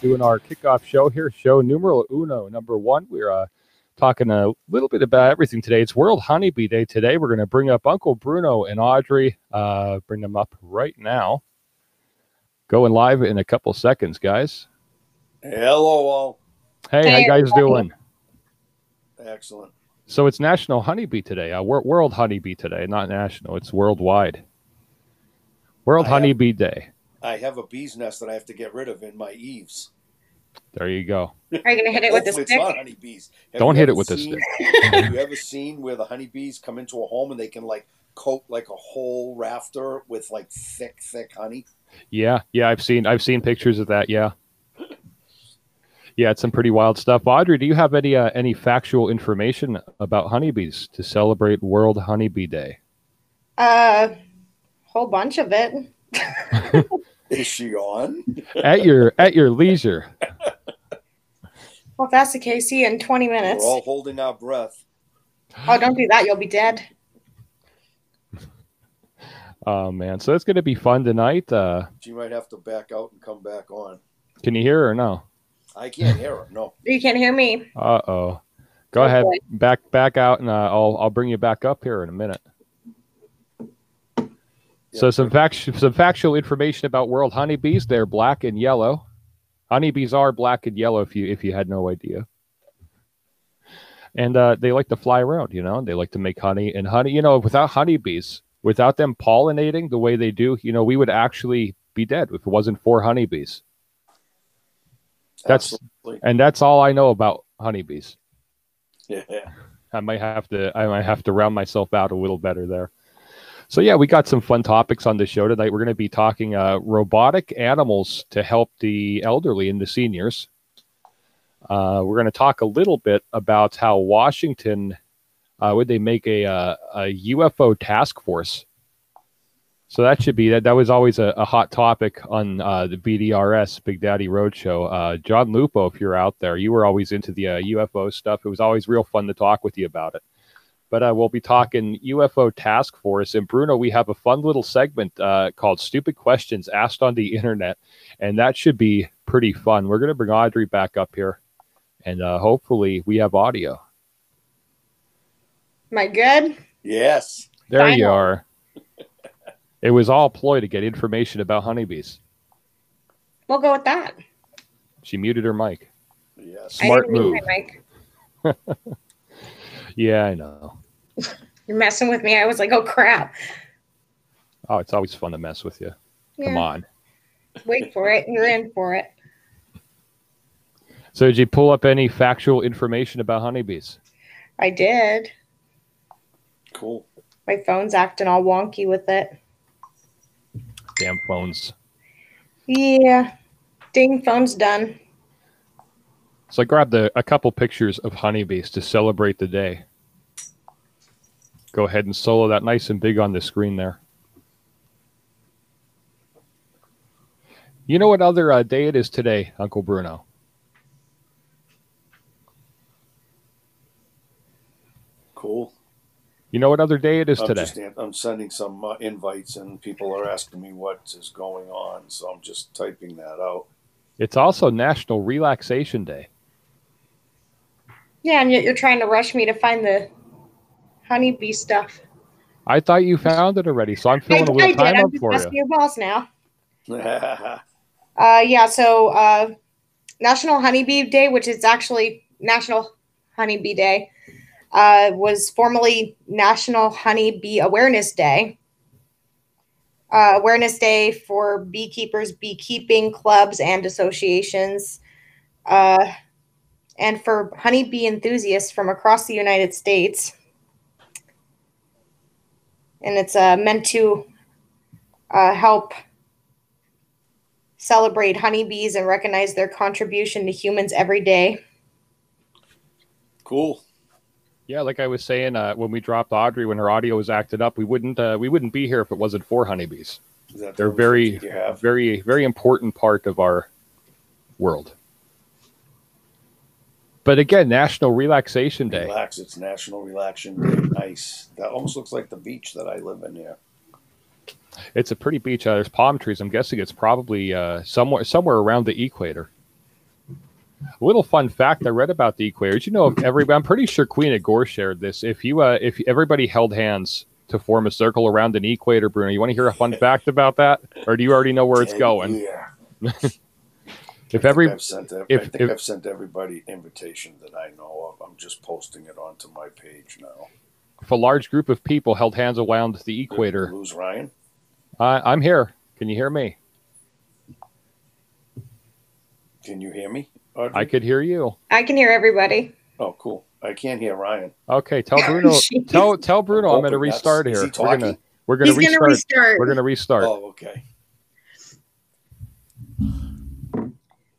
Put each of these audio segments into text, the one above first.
doing our kickoff show here, show numero uno, number one. We're uh, talking a little bit about everything today. It's World Honeybee Day today. We're going to bring up Uncle Bruno and Audrey. Uh, bring them up right now. Going live in a couple seconds, guys. Hello, all. Hey, Hey, how you guys doing? Excellent. So it's National Honeybee today. Uh, World Honeybee today, not national. It's worldwide. World I have- Honeybee Day. I have a bee's nest that I have to get rid of in my eaves. There you go. Are you gonna hit it with the Hopefully stick? It's not honeybees. Have Don't hit it with the seen- stick. have you ever seen where the honeybees come into a home and they can like coat like a whole rafter with like thick, thick honey? Yeah, yeah, I've seen I've seen pictures of that. Yeah, yeah, it's some pretty wild stuff. Audrey, do you have any uh, any factual information about honeybees to celebrate World Honeybee Day? Uh, whole bunch of it. Is she on? At your at your leisure. Well, if that's the case, see you in 20 minutes. We're minutes. all holding our breath. Oh, don't do that. You'll be dead. Oh man, so it's gonna be fun tonight. Uh, She might have to back out and come back on. can you hear her or no? I can't hear her. No. You can't hear me. Uh oh. Go Oh, ahead, back back out, and uh, I'll I'll bring you back up here in a minute. So some fact some factual information about world honeybees. They're black and yellow. Honeybees are black and yellow. If you if you had no idea. And uh, they like to fly around. You know, they like to make honey. And honey, you know, without honeybees, without them pollinating the way they do, you know, we would actually be dead if it wasn't for honeybees. That's- Absolutely. And that's all I know about honeybees. Yeah. I might have to I might have to round myself out a little better there. So yeah, we got some fun topics on the show tonight. We're going to be talking uh, robotic animals to help the elderly and the seniors. Uh, we're going to talk a little bit about how Washington uh, would they make a, uh, a UFO task force. So that should be that. That was always a, a hot topic on uh, the BDRS Big Daddy Roadshow. Uh, John Lupo, if you're out there, you were always into the uh, UFO stuff. It was always real fun to talk with you about it. But uh, we'll be talking UFO task force. And Bruno, we have a fun little segment uh, called "Stupid Questions Asked on the Internet," and that should be pretty fun. We're going to bring Audrey back up here, and uh, hopefully we have audio. Am I good? Yes. There you are. It was all ploy to get information about honeybees. We'll go with that. She muted her mic. Yes. I Smart didn't mute move. my mic. Yeah, I know. You're messing with me. I was like, oh crap. Oh, it's always fun to mess with you. Come on. Wait for it. You're in for it. So, did you pull up any factual information about honeybees? I did. Cool. My phone's acting all wonky with it. Damn phones. Yeah. Ding, phone's done. So, I grabbed a, a couple pictures of honeybees to celebrate the day. Go ahead and solo that nice and big on the screen there. You know what other uh, day it is today, Uncle Bruno? Cool. You know what other day it is I'm today? just I'm sending some uh, invites and people are asking me what is going on, so I'm just typing that out. It's also National Relaxation Day. Yeah, and yet you're trying to rush me to find the honeybee stuff. I thought you found it already, so I'm I, filling a I little did. time I'm just for asking you. your boss now. yeah, Uh, yeah, so uh, National Honeybee Day, which is actually National Honeybee Day, uh, was formerly National Honeybee Awareness Day. Uh, awareness Day for beekeepers, beekeeping clubs, and associations, uh, and for honeybee enthusiasts from across the United States. And it's uh, meant to uh, help celebrate honeybees and recognize their contribution to humans every day. cool. Yeah, like I was saying, uh, when we dropped Audrey, when her audio was acted up, we wouldn't uh, we wouldn't be here if it wasn't for honeybees. Is that the They're only very, picture you have? very, very important part of our world. But again, National Relaxation Day. Relax. It's National Relaxation Day. Nice. That almost looks like the beach that I live in here. It's a pretty beach. Uh, there's palm trees. I'm guessing it's probably uh, somewhere somewhere around the equator. A little fun fact I read about the equator. Did you know if everybody? I'm pretty sure Queen of Gore shared this. If you uh, if everybody held hands to form a circle around an equator, Bruno, you want to hear a fun fact about that, or do you already know where it's going? Yeah. If I every think I've sent, ev- if- I think if- I've sent everybody invitation that I know of. I'm just posting it onto my page now. if a large group of people held hands around the Did we equator, Lose Ryan. uh, I'm here. Can you hear me? Can you hear me? Audrey? I could hear you. I can hear everybody. Oh, cool. I can't hear Ryan. Okay, tell Bruno. Jeez. tell tell Bruno I'm going to restart is here. he We're gonna we're He's gonna restart. restart. We're going to restart. Oh, okay.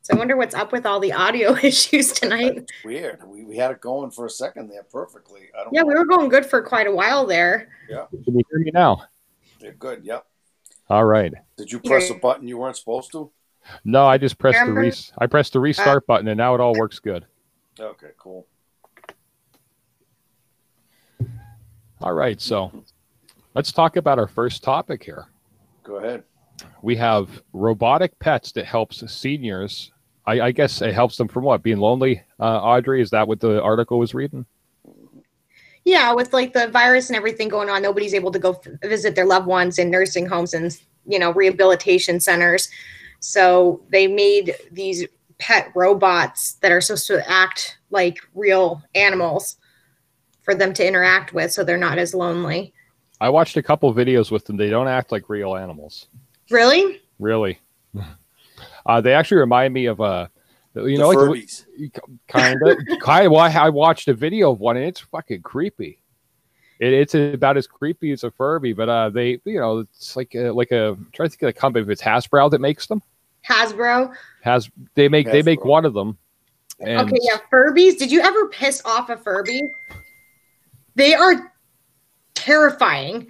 So I wonder what's up with all the audio issues tonight. It's weird. We, we had it going for a second there perfectly. I don't Yeah, know. we were going good for quite a while there. Yeah. Can you hear me now? You're good. Yep. All right. Did you press Yeah. a button you weren't supposed to? No, I just pressed the Remember- res- I pressed the restart button and now it all works good. Okay, cool. All right, so let's talk about our first topic here. Go ahead. We have robotic pets that helps seniors. I, I guess it helps them from what being lonely. Uh, Audrey, is that what the article was reading? Yeah, with like the virus and everything going on, nobody's able to go f- visit their loved ones in nursing homes and you know rehabilitation centers. So they made these pet robots that are supposed to act like real animals for them to interact with, so they're not as lonely. I watched a couple videos with them. They don't act like real animals, Really? really. Uh, they actually remind me of uh, you the know, like Furbies. kind of kind of well, I, I watched a video of one and it's fucking creepy it, it's about as creepy as a furby but uh they you know it's like a, like a I'm trying to think of the company if it's hasbro that makes them Hasbro. has they make they make one of them and okay, yeah, Furbies. Did you ever piss off a Furby? They are terrifying.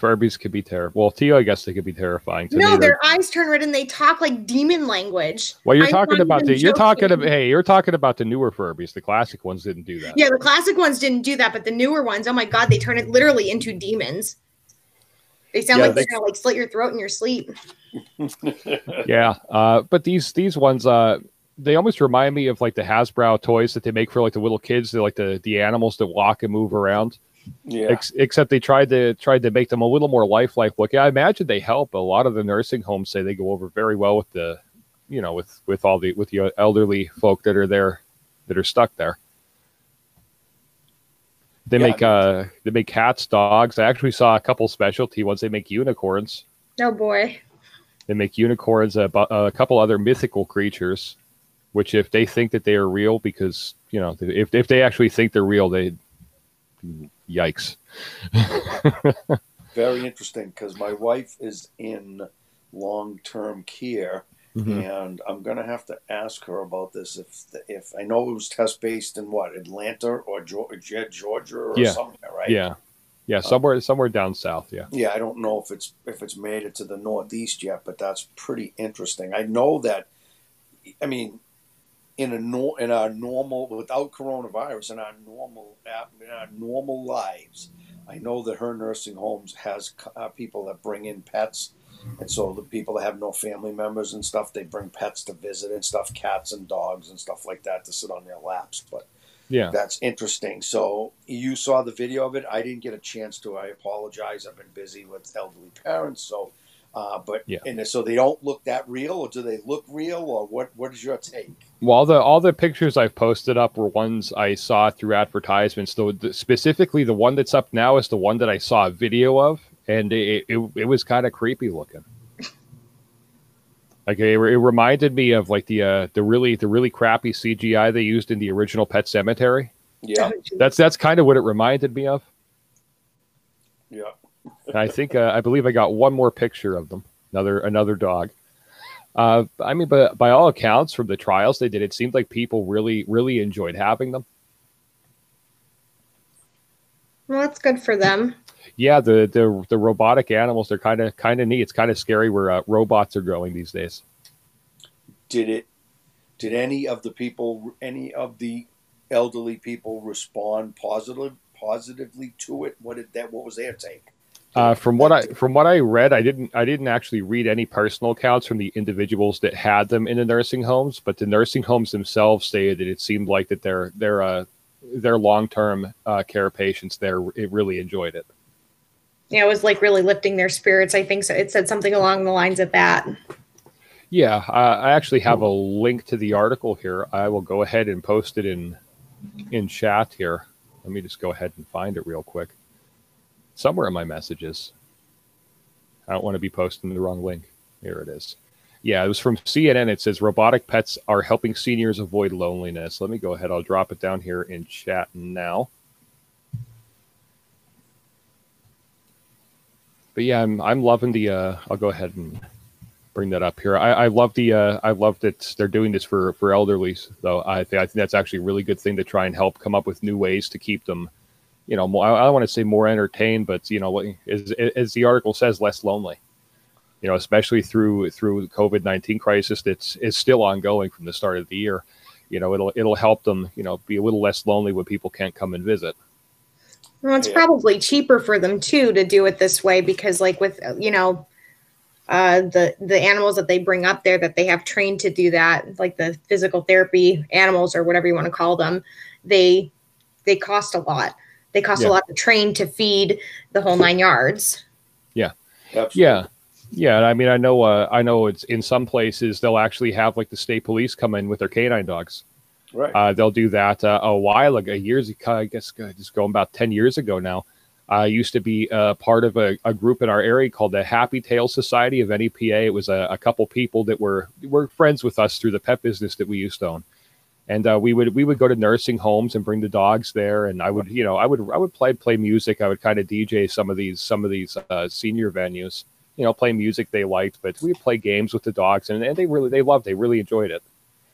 Furbies could be terrible well to you i guess they could be terrifying to no, me, they're- their eyes turn red and they talk like demon language. well you're I'm talking about even the you're talking joking. about hey you're talking about the newer furbies the classic ones didn't do that Yeah, the classic ones didn't do that, but the newer ones, oh my god, they turn it literally into demons. They sound Yeah, like they- they're gonna like slit your throat in your sleep. yeah uh but these these ones uh they almost remind me of like the hasbro toys that they make for like the little kids they're like the the animals that walk and move around yeah. Ex- except they tried to tried to make them a little more lifelike looking. I imagine they help. A lot of the nursing homes say they go over very well with the, you know, with with all the with the elderly folk that are there, that are stuck there. They Yeah, make uh they make cats, dogs. I actually saw a couple specialty ones. They make unicorns. Oh boy. They make unicorns. A, a couple other mythical creatures, which if they think that they are real, because you know if if they actually think they're real, they, yikes. Very interesting because my wife is in long term care, Mhm. and I'm gonna have to ask her about this. If if I know it was test based in what Atlanta or Georgia, Georgia or Yeah. somewhere, right? Yeah, yeah, somewhere somewhere down south. Yeah. Yeah, I don't know if it's if it's made it to the Northeast yet, but that's pretty interesting. I know that. I mean, in a nor- in our normal without coronavirus in our normal in our normal lives, I know that her nursing homes has uh, people that bring in pets, and so the people that have no family members and stuff, they bring pets to visit and stuff, cats and dogs and stuff like that to sit on their laps. But Yeah. that's interesting. So you saw the video of it. I didn't get a chance to. I apologize. I've been busy with elderly parents. So, uh, but Yeah. and so they don't look that real, or do they look real, or what? What is your take? Well, all the all the pictures I've posted up were ones I saw through advertisements. The specifically the one that's up now is the one that I saw a video of, and it it, it was kind of creepy looking. Like it, it reminded me of like the uh, the really the really crappy CGI they used in the original Pet Sematary. Yeah, That's that's kind of what it reminded me of. yeah. And I think uh, I believe I got one more picture of them. Another another dog. Uh, I mean, but by all accounts, from the trials they did, it seemed like people really really enjoyed having them. Well, that's good for them. Yeah, the the the robotic animals they're kind of kind of neat. It's kind of scary where uh, robots are going these days. Did it? Did any of the people, any of the elderly people, respond positive positively to it? What did that? What was their take? Uh, from what I from what I read, I didn't I didn't actually read any personal accounts from the individuals that had them in the nursing homes, but the nursing homes themselves stated that it seemed like that their their uh, their long term uh, care patients there it really enjoyed it. Yeah, it was like really lifting their spirits. I think so. It said something along the lines of that. Yeah, uh, I actually have a link to the article here. I will go ahead and post it in in chat here. Let me just go ahead and find it real quick somewhere in my messages. I don't want to be posting the wrong link. Here it is. Yeah, it was from CNN. It says robotic pets are helping seniors avoid loneliness. Let me go ahead. I'll drop it down here in chat now. But yeah, I'm I'm loving the. Uh, I'll go ahead and bring that up here. I, I love the. Uh, I love that they're doing this for for elderly. Though I, th- I think that's actually a really good thing to try and help come up with new ways to keep them you know, more, I don't want to say more entertained, but you know, as, as the article says, less lonely. You know, especially through through the COVID nineteen crisis that's is still ongoing from the start of the year. You know, it'll it'll help them, you know, be a little less lonely when people can't come and visit. Well, it's yeah. probably cheaper for them too to do it this way because, like, with you know, uh, the the animals that they bring up there that they have trained to do that, like the physical therapy animals or whatever you want to call them, they they cost a lot. They cost yeah. a lot to train to feed the whole nine yards. Yeah. Absolutely. Yeah. Yeah, I mean, I know, uh, I know. It's in some places they'll actually have like the state police come in with their canine dogs. Right. Uh, they'll do that uh, a while ago, years. Ago. I guess uh, just going about ten years ago now. I used to be uh, part of a, a, group in our area called the Happy Tail Society of NEPA. It was a, a couple people that were were friends with us through the pet business that we used to own and uh, we would we would go to nursing homes and bring the dogs there. And i would you know i would i would play play music. I would kind of dj some of these some of these uh, senior venues you know play music they liked. But we would play games with the dogs and, and they really they loved they really enjoyed it.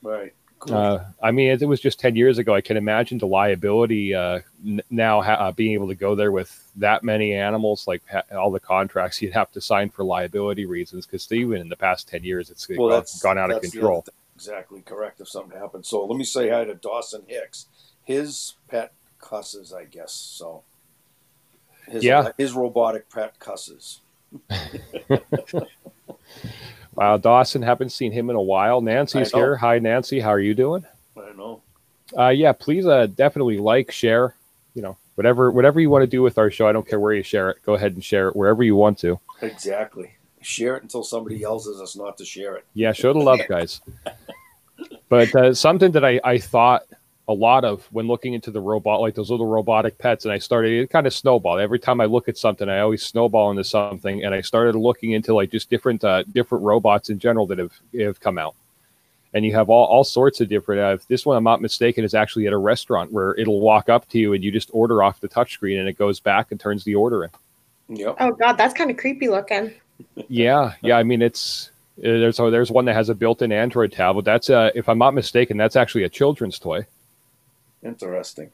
Right. Cool. uh, i mean it was just 10 years ago. I can imagine the liability uh, n- now ha- uh, being able to go there with that many animals like ha- all the contracts you'd have to sign for liability reasons. Because even in the past 10 years it's well, gone, gone out of control exactly correct if something happens. So let me say hi to Dawson Hicks. His pet cusses, I guess. So his, yeah, his robotic pet cusses. wow, Dawson, haven't seen him in a while. Nancy's here. Hi, Nancy. How are you doing? I know. Uh, yeah, please uh, definitely like, share, you know, whatever whatever you want to do with our show. I don't care where you share it. Go ahead and share it wherever you want to. Exactly share it until somebody yells at us not to share it. Yeah, show the love, guys. but uh, something that I, I thought a lot of when looking into the robot, like those little robotic pets, and I started it kind of snowballed. Every time I look at something, I always snowball into something, and I started looking into like just different uh, different robots in general that have have come out. And you have all, all sorts of different. Uh, this one, I'm not mistaken, is actually at a restaurant where it'll walk up to you and you just order off the touchscreen, and it goes back and turns the order in. Yep. Oh God, that's kind of creepy looking yeah, yeah. I mean, it's uh, there's oh, there's one that has a built-in Android tablet. That's uh, if I'm not mistaken, that's actually a children's toy. Interesting.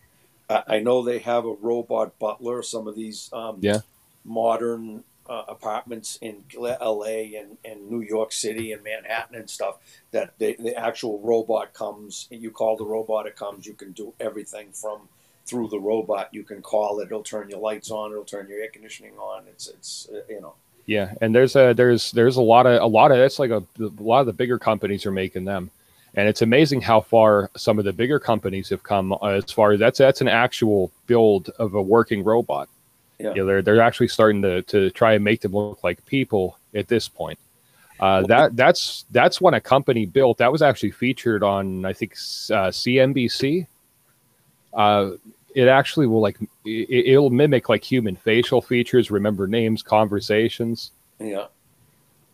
I, I know they have a robot butler. Some of these um, yeah modern uh, apartments in L.A. and, and New York City and Manhattan and stuff. That they, the actual robot comes. You call the robot, it comes. You can do everything from through the robot. You can call it. It'll turn your lights on. It'll turn your air conditioning on. It's it's uh, you know yeah, and there's a there's there's a lot of a lot of it's like a, a lot of the bigger companies are making them, and it's amazing how far some of the bigger companies have come as far as that's that's an actual build of a working robot. Yeah, you know, they're they're actually starting to to try and make them look like people at this point. Uh, that that's that's when a company built that was actually featured on I think uh, CNBC. Uh, it actually will like it, will mimic like human facial features, remember names, conversations. Yeah,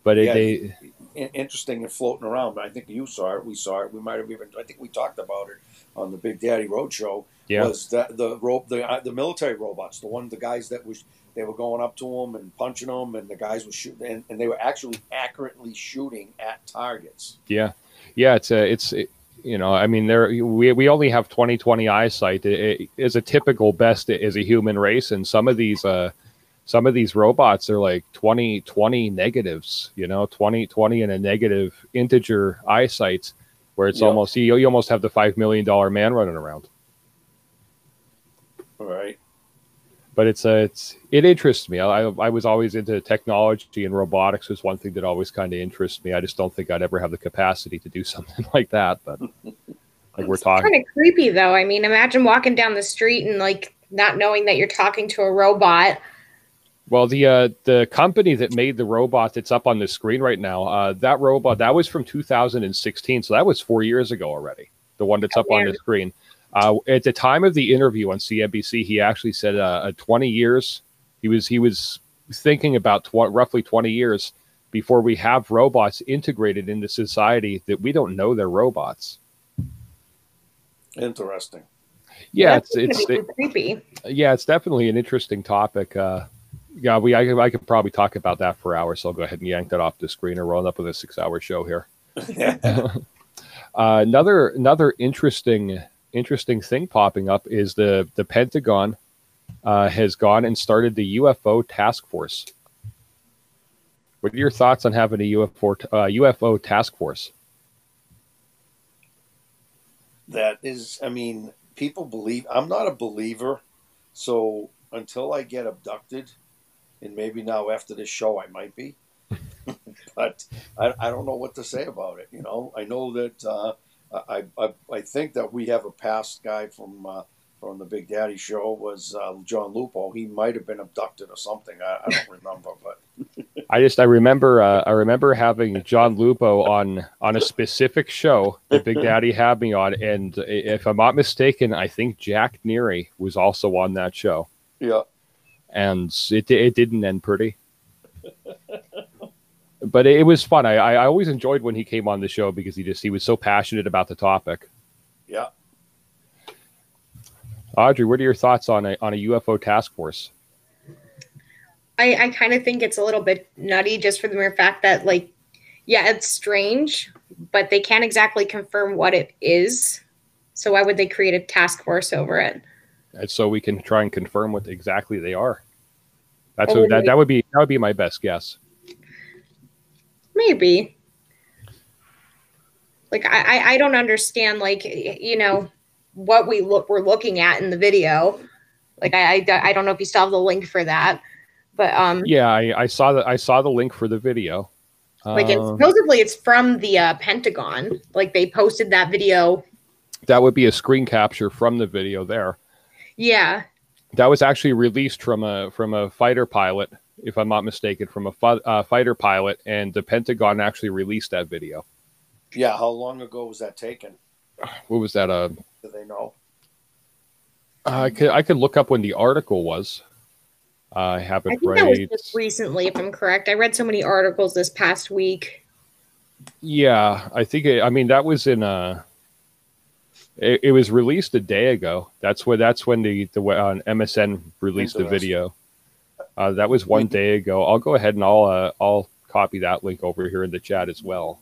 but it, yeah, they interesting and floating around. But I think you saw it. We saw it. We might have even. I think we talked about it on the Big Daddy Roadshow. Yeah. Was that the rope the uh, the military robots? The one the guys that was they were going up to them and punching them, and the guys were shooting, and, and they were actually accurately shooting at targets. Yeah, yeah. It's a it's. It, you know, I mean, there we, we only have 20/20 eyesight. It, it is a typical best as a human race, and some of these uh, some of these robots are like 20 20 negatives. You know, 20 20 and a negative integer eyesight, where it's almost you, you almost have the five million dollar man running around. All right. But it's uh, it's it interests me. I I was always into technology and robotics was one thing that always kind of interests me. I just don't think I'd ever have the capacity to do something like that. But like we're talking, kind of creepy though. I mean, imagine walking down the street and like not knowing that you're talking to a robot. Well, the uh, the company that made the robot that's up on the screen right now, uh, that robot that was from 2016, so that was four years ago already. The one that's up on the screen. Uh, at the time of the interview on CNBC, he actually said uh, 20 years. He was he was thinking about tw- roughly 20 years before we have robots integrated into society that we don't know they're robots. Interesting. Yeah, it's it's it, creepy. Yeah, it's definitely an interesting topic. Uh, yeah, we I, I could probably talk about that for hours. So I'll go ahead and yank that off the screen and roll up with a six-hour show here. uh, another another interesting interesting thing popping up is the the Pentagon uh, has gone and started the UFO task force. What are your thoughts on having a UFO uh, UFO task force? That is, I mean, people believe. I'm not a believer, so until I get abducted, and maybe now after this show I might be, but I, I don't know what to say about it. You know, I know that. Uh, I, I, I think that we have a past guy from uh, from the Big Daddy show was uh, John Lupo. He might have been abducted or something. I, I don't remember, but I just I remember uh, I remember having John Lupo on on a specific show that Big Daddy had me on, and if I'm not mistaken, I think Jack Neary was also on that show. Yeah, and it it didn't end pretty but it, was fun. I, I always enjoyed when he came on the show because he just he was so passionate about the topic. Yeah. Audrey, what are your thoughts on a on a UFO task force? I, I kind of think it's a little bit nutty just for the mere fact that like yeah, it's strange, but they can't exactly confirm what it is. So why would they create a task force over it? And so we can try and confirm what exactly they are. That's what, that, that would be that would be my best guess. Maybe. Like I, I don't understand like you know what we look we're looking at in the video. Like I, I, I don't know if you still have the link for that, but um. Yeah, I, I saw the I saw the link for the video. Like it's, uh, supposedly it's from the uh, Pentagon. Like they posted that video. That would be a screen capture from the video there. Yeah. That was actually released from a from a fighter pilot if I'm not mistaken, from a uh, fighter pilot, and the Pentagon actually released that video. Yeah, how long ago was that taken? What was that? Uh, Do they know? I could I could look up when the article was. Uh, I have it I think right. That was just recently, if I'm correct. I read so many articles this past week. Yeah, I think. It, I mean, that was in a. Uh, it, it, was released a day ago. That's when that's when the the uh, MSN released the video. Uh, that was one day ago. I'll go ahead and I'll uh, I'll copy that link over here in the chat as well.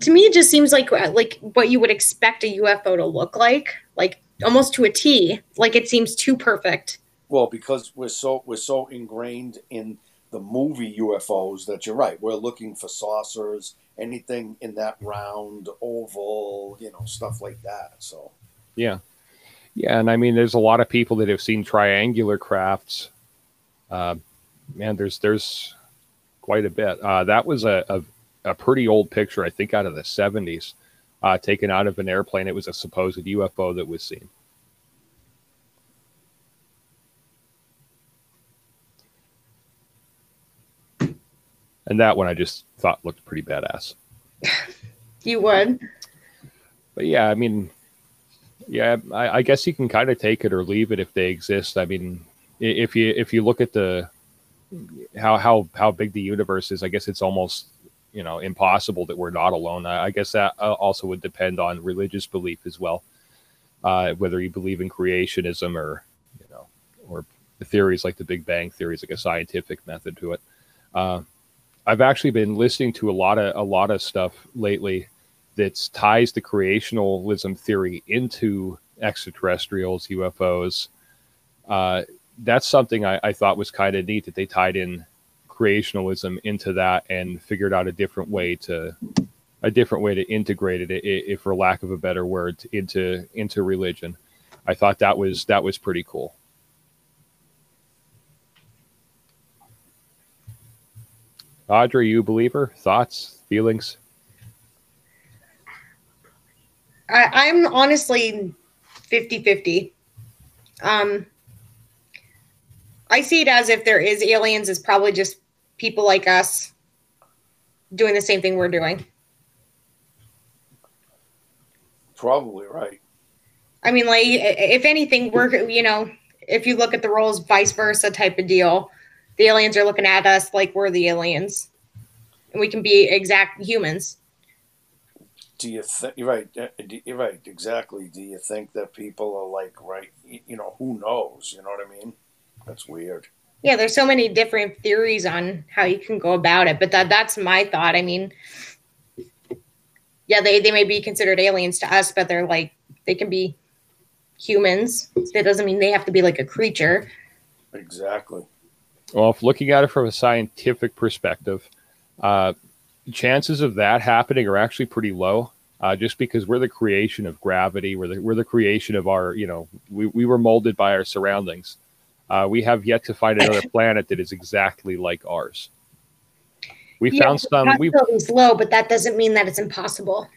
To me, it just seems like uh, like what you would expect a UFO to look like, like almost to a T. Like it seems too perfect. Well, because we're so we're so ingrained in the movie UFOs that you're right. We're looking for saucers, anything in that round, oval, you know, stuff like that. So, yeah, yeah, and I mean, there's a lot of people that have seen triangular crafts uh, man, there's there's quite a bit. Uh, that was a, a, a pretty old picture, I think, out of the 70s, uh, taken out of an airplane. It was a supposed UFO that was seen. And that one I just thought looked pretty badass. you would. But yeah, I mean, yeah, I, I guess you can kind of take it or leave it if they exist. I mean, if you if you look at the how how how big the universe is, I guess it's almost you know impossible that we're not alone. I, I guess that uh, also would depend on religious belief as well, uh, whether you believe in creationism or you know or theories like the Big Bang theory is like a scientific method to it. Uh, I've actually been listening to a lot of a lot of stuff lately that ties the creationalism theory into extraterrestrials, UFOs. Uh, that's something I, I thought was kind of neat that they tied in creationalism into that and figured out a different way to a different way to integrate it, if for lack of a better word, into into religion. I thought that was that was pretty cool. Audrey, you believer? Thoughts, feelings? I, am honestly 50 50. Um, I see it as if there is aliens, it's probably just people like us doing the same thing we're doing. Probably right. I mean, like, if anything, we're, you know, if you look at the roles, vice versa type of deal, the aliens are looking at us like we're the aliens. And we can be exact humans. Do you think you're right? uh, You're right. Exactly. Do you think that people are like right? You know, who knows? You know what I mean? That's weird. Yeah, there's so many different theories on how you can go about it, but that that's my thought. I mean, yeah, they, they may be considered aliens to us, but they're like they can be humans. That doesn't mean they have to be like a creature. Exactly. Well, if looking at it from a scientific perspective, uh, chances of that happening are actually pretty low. Uh, just because we're the creation of gravity, we're the, we're the creation of our, you know, we, we were molded by our surroundings. Uh, we have yet to find another planet that is exactly like ours. We Yeah, found some. We Possibility's low, but that doesn't mean that it's impossible.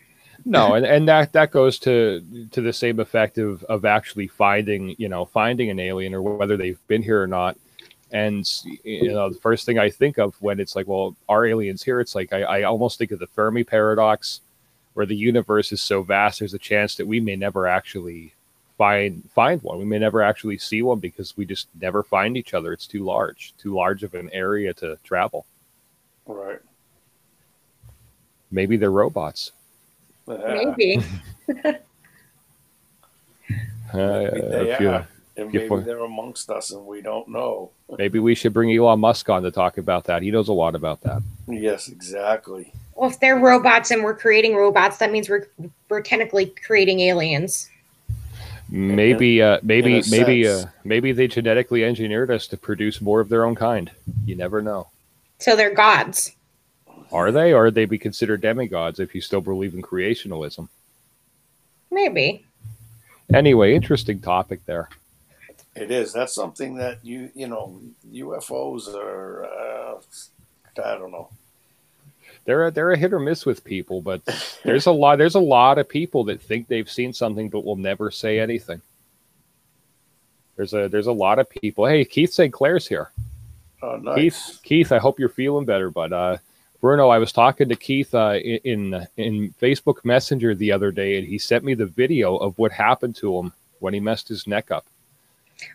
no, and, and that that goes to to the same effect of of actually finding you know finding an alien or whether they've been here or not. And you know, the first thing I think of when it's like, well, are aliens here? It's like I, I almost think of the Fermi paradox, where the universe is so vast, there's a chance that we may never actually find find one. We may never actually see one because we just never find each other. It's too large, too large of an area to travel. Right. Maybe they're robots. Yeah. Maybe. Uh, Maybe they if you- are. And maybe we- they're amongst us and we don't know. Maybe we should bring Elon Musk on to talk about that. He knows a lot about that. Yes, exactly. Well, if they're robots and we're creating robots, that means we're we're technically creating aliens. Maybe, uh, maybe, maybe, uh, maybe they genetically engineered us to produce more of their own kind. You never know. So they're gods. Are they, or are they be considered demigods if you still believe in creationalism? Maybe. Anyway, interesting topic there. It is. That's something that you you know UFOs are. Uh, I don't know. They're a, they're a hit or miss with people, but there's a lot there's a lot of people that think they've seen something but will never say anything. There's a there's a lot of people. Hey, Keith St. Clair's here. Oh, nice. Keith, Keith, I hope you're feeling better. But uh, Bruno, I was talking to Keith uh, in in- in Facebook Messenger the other day, and he sent me the video of what happened to him when he messed his neck up.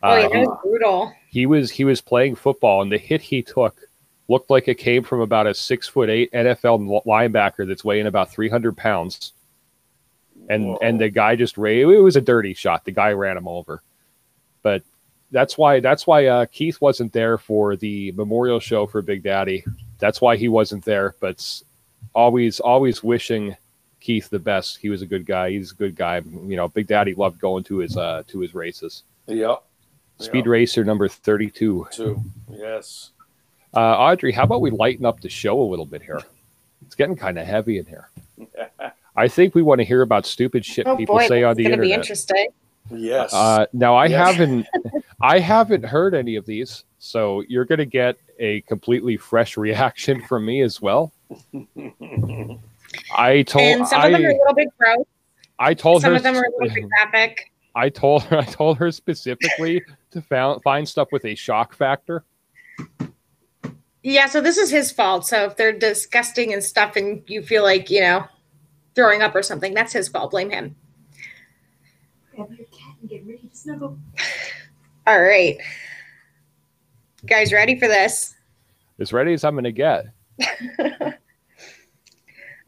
Oh, yeah, Uh, that was brutal. he was he was playing football, and the hit he took looked like it came from about a six foot eight NFL linebacker that's weighing about three hundred pounds. And Whoa. and the guy just ran. It was a dirty shot. The guy ran him over. But that's why that's why uh, Keith wasn't there for the memorial show for Big Daddy. That's why he wasn't there. But always always wishing Keith the best. He was a good guy. He's a good guy. You know, Big Daddy loved going to his uh, to his races. Yep. Speed Yep. racer number thirty two. Two. Yes. Uh, Audrey, how about we lighten up the show a little bit here? It's getting kind of heavy in here. I think we want to hear about stupid shit Oh people boy, say on the internet. it's the gonna be interesting. Yes. Uh, now, I Yes. haven't, I haven't heard any of these, so you're going to get a completely fresh reaction from me as well. I told, and some of them are a I, little bit gross. I told Some her, of them are a little bit graphic. I told her, I told her specifically to found, find stuff with a shock factor. Yeah, so this is his fault. So if they're disgusting and stuff and you feel like, you know, throwing up or something, that's his fault. Blame him. Grab your cat and get ready to snuggle. All right. You guys ready for this? As ready as I'm going to get.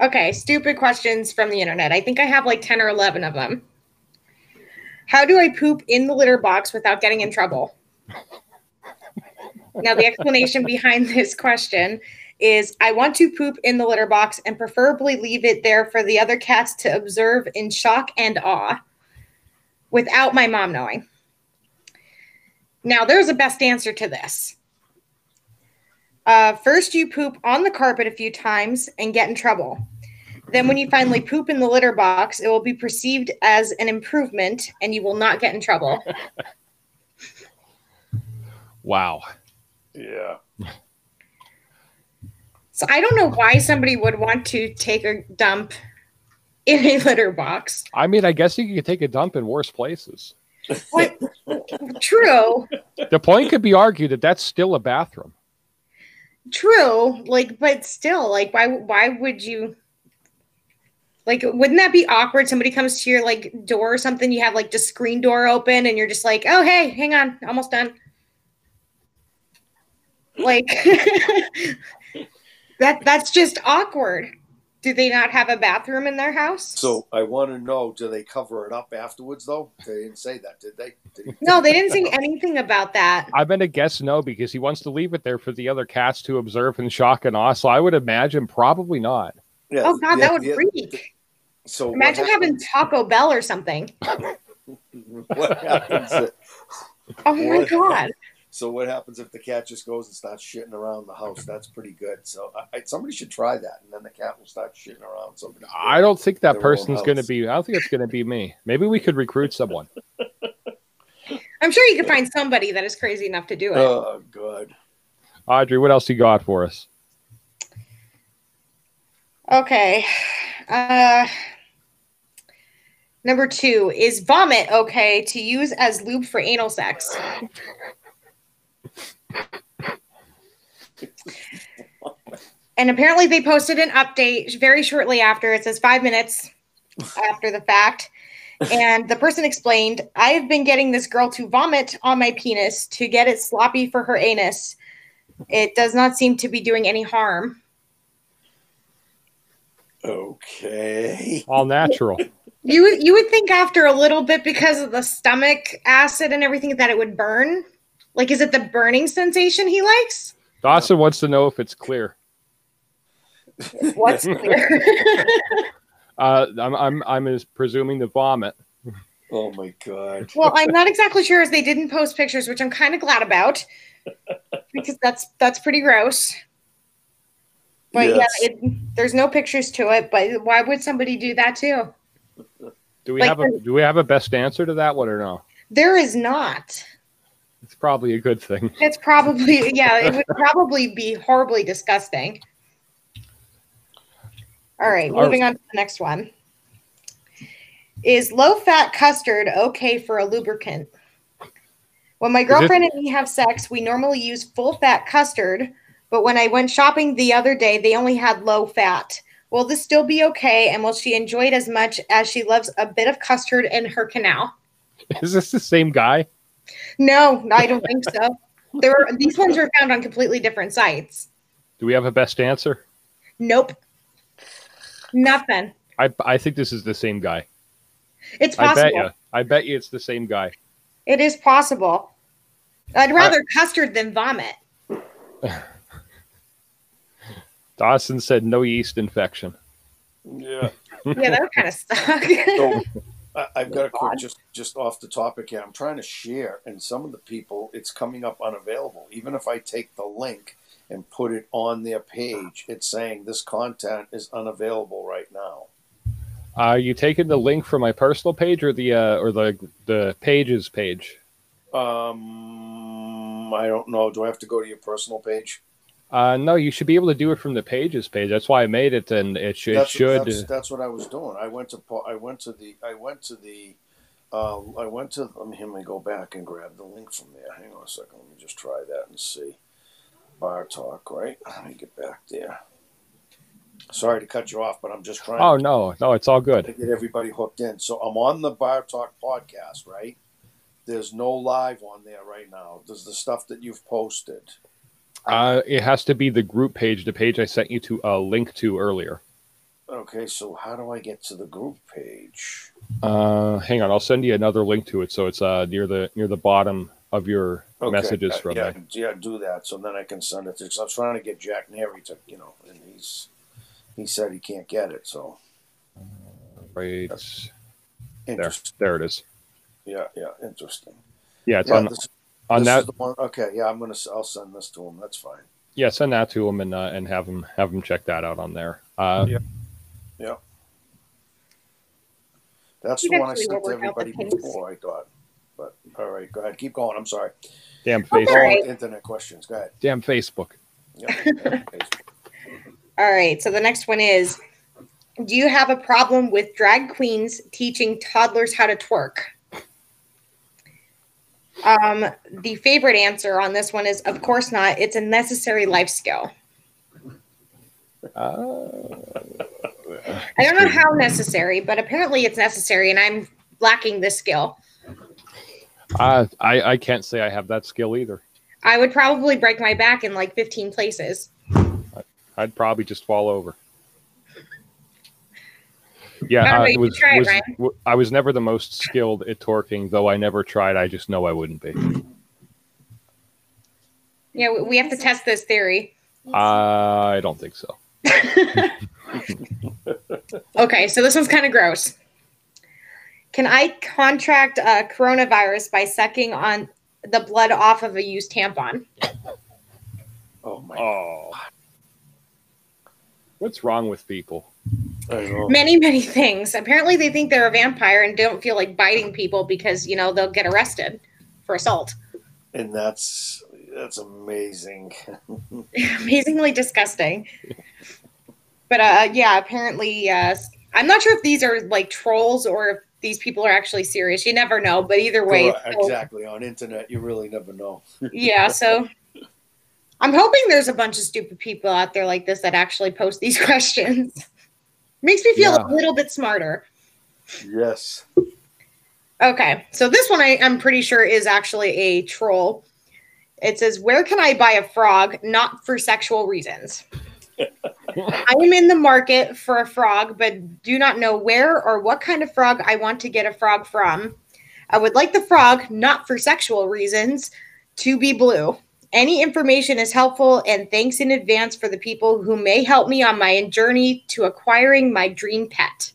Okay, stupid questions from the internet. I think I have like 10 or 11 of them. How do I poop in the litter box without getting in trouble? now, the explanation behind this question is I want to poop in the litter box and preferably leave it there for the other cats to observe in shock and awe without my mom knowing. Now, there's a best answer to this. Uh, first, you poop on the carpet a few times and get in trouble. Then, when you finally poop in the litter box, it will be perceived as an improvement and you will not get in trouble. Wow. Yeah. So I don't know why somebody would want to take a dump in a litter box. I mean, I guess you could take a dump in worse places. What? True, The point could be argued that that's still a bathroom. true. Like, but still, like, why? Why would you? Like, wouldn't that be awkward? Somebody comes to your like door or something. You have like the screen door open, and you're just like, "Oh, hey, hang on, almost done." Like, that that's just awkward. Do they not have a bathroom in their house? So I want to know: Do they cover it up afterwards? Though they didn't say that, did they? Did No, they didn't say anything about that. I'm going to guess no because he wants to leave it there for the other cats to observe in shock and awe. So I would imagine probably not. Yeah, Oh God, yeah, that would yeah. freak. So Imagine having Taco Bell or something. what happens? Oh my What? God. So what happens if the cat just goes and starts shitting around the house? That's pretty good. So I, I, somebody should try that, and then the cat will start shitting around. Somebody. I don't think that person's going to be. I don't think it's going to be me. Maybe we could recruit someone. I'm sure you could find somebody that is crazy enough to do it. Oh good. Audrey, what else you got for us? Okay. Uh, number two is vomit okay to use as lube for anal sex? and apparently they posted an update very shortly after. It says five minutes after the fact. And the person explained, I have been getting this girl to vomit on my penis to get it sloppy for her anus. It does not seem to be doing any harm. Okay. All natural. You would you would think after a little bit because of the stomach acid and everything that it would burn. Like, is it the burning sensation he likes? Dawson wants to know if it's clear. What's clear? Uh, I'm I'm I'm is presuming the vomit. Oh my God. well, I'm not exactly sure as they didn't post pictures, which I'm kind of glad about because that's that's pretty gross. But Yes. yeah, it, there's no pictures to it. But why would somebody do that too? Do we Like have a Do we have a best answer to that one or no? There is not. It's probably a good thing. It's probably yeah, it would probably be horribly disgusting. All right, moving on to the next one. Is low fat custard okay for a lubricant? When my girlfriend and me have sex, we normally use full fat custard, but when I went shopping the other day, they only had low fat. Will this still be okay? And will she enjoy it as much as she loves a bit of custard in her canal? Is this the same guy? No, I don't think so. There were these ones were found on completely different sites. Do we have a best answer? Nope. Nothing. I I think this is the same guy. It's possible. I possible. bet you. I bet you it's the same guy. It is possible. I'd rather custard than vomit. Dawson said no yeast infection. Yeah. Yeah, that would kind of suck. So I, I've got a quick just just off the topic here. I'm trying to share, and some of the people it's coming up unavailable. Even if I take the link and put it on their page, it's saying this content is unavailable right now. Are you taking the link from my personal page or the uh, or the the pages page? Um, I don't know. Do I have to go to your personal page? Uh, no, you should be able to do it from the pages page. That's why I made it, and it should. It that's, should That's, that's what I was doing. I went to I went to the I went to the uh, I went to let me, let me go back and grab the link from there. Hang on a second. Let me just try that and see. Bar talk, right? Let me get back there. Sorry to cut you off, but I'm just trying oh to no, no, it's all good. To get everybody hooked in. So I'm on the Bar Talk podcast, right? There's no live on there right now. There's the stuff that you've posted. Uh, it has to be the group page, the page I sent you to a link to earlier. Okay, so how do I get to the group page? Uh, hang on, I'll send you another link to it. So it's uh near the near the bottom of your Okay, messages uh, from yeah, me. yeah, do that. So then I can send it to. Cause I was trying to get Jack Neri to, you know, and he's he said he can't get it. So Right there, there it is. Yeah, yeah, interesting. Yeah, it's yeah, on this, on this that. is the one. Okay, yeah, I'm gonna. I'll send this to him. That's fine. Yeah, send that to him and uh, and have him have him check that out on there. Uh, Yeah. That's the one I sent to we'll work out the everybody before. I thought, but all right, go ahead, keep going. I'm sorry. Damn Okay. Facebook. All right. Internet questions. Go ahead. Damn Facebook. Yeah, yeah, Facebook. All right. So the next one is Do you have a problem with drag queens teaching toddlers how to twerk? Um, the favorite answer on this one is Of course not. It's a necessary life skill. Uh, I don't know how necessary, but apparently it's necessary, and I'm lacking this skill. uh, I I can't say I have that skill either. I would probably break my back in like 15 places. I'd probably just fall over. I Yeah, don't I was, should try was Ryan. w- I was never the most skilled at twerking, though I never tried. I just know I wouldn't be. Yeah, we- we have to test this theory. I don't think so. Okay, so this one's kind of gross. Can I contract uh, coronavirus by sucking on the blood off of a used tampon? Oh my! Oh, what's wrong with people? Many, many things. Apparently, they think they're a vampire and don't feel like biting people because you know they'll get arrested for assault. And that's that's amazing. Amazingly disgusting. But uh, yeah, apparently, uh, I'm not sure if these are like trolls or if these people are actually serious. You never know. But either way, Correct, so- exactly. On internet, you really never know. yeah so i'm hoping there's a bunch of stupid people out there like this that actually post these questions makes me feel Yeah. a little bit smarter. Yes. okay so this one I, i'm pretty sure is actually a troll. It says where can i buy a frog? Not for sexual reasons. I am in the market for a frog but do not know where or what kind of frog i want to get a frog from. I would like the frog not for sexual reasons to be blue any information is helpful and thanks in advance for the people who may help me on my journey to acquiring my dream pet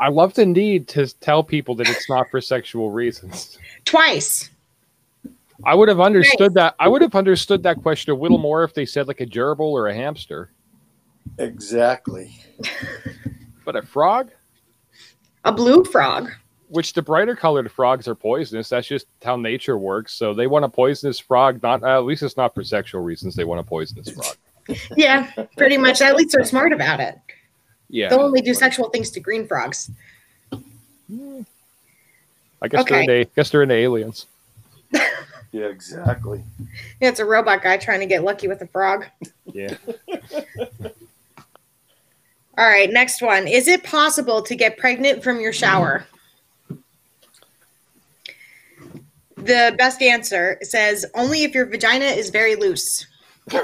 I love the need to tell people that it's not for sexual reasons. twice I would have understood that. I would have understood that question a little more if they said like a gerbil or a hamster, Exactly. but a frog, a blue frog which the brighter colored frogs are poisonous. That's just how nature works. So they want a poisonous frog. Not uh, at least it's not for sexual reasons. They want a poisonous frog. yeah pretty much at least they're smart about it Yeah, they'll only do sexual things to green frogs I guess Okay. they're into, I guess they're into aliens. Yeah, exactly. yeah it's a robot guy trying to get lucky with a frog Yeah. all right next one is it possible to get pregnant from your shower the best answer says only if your vagina is very loose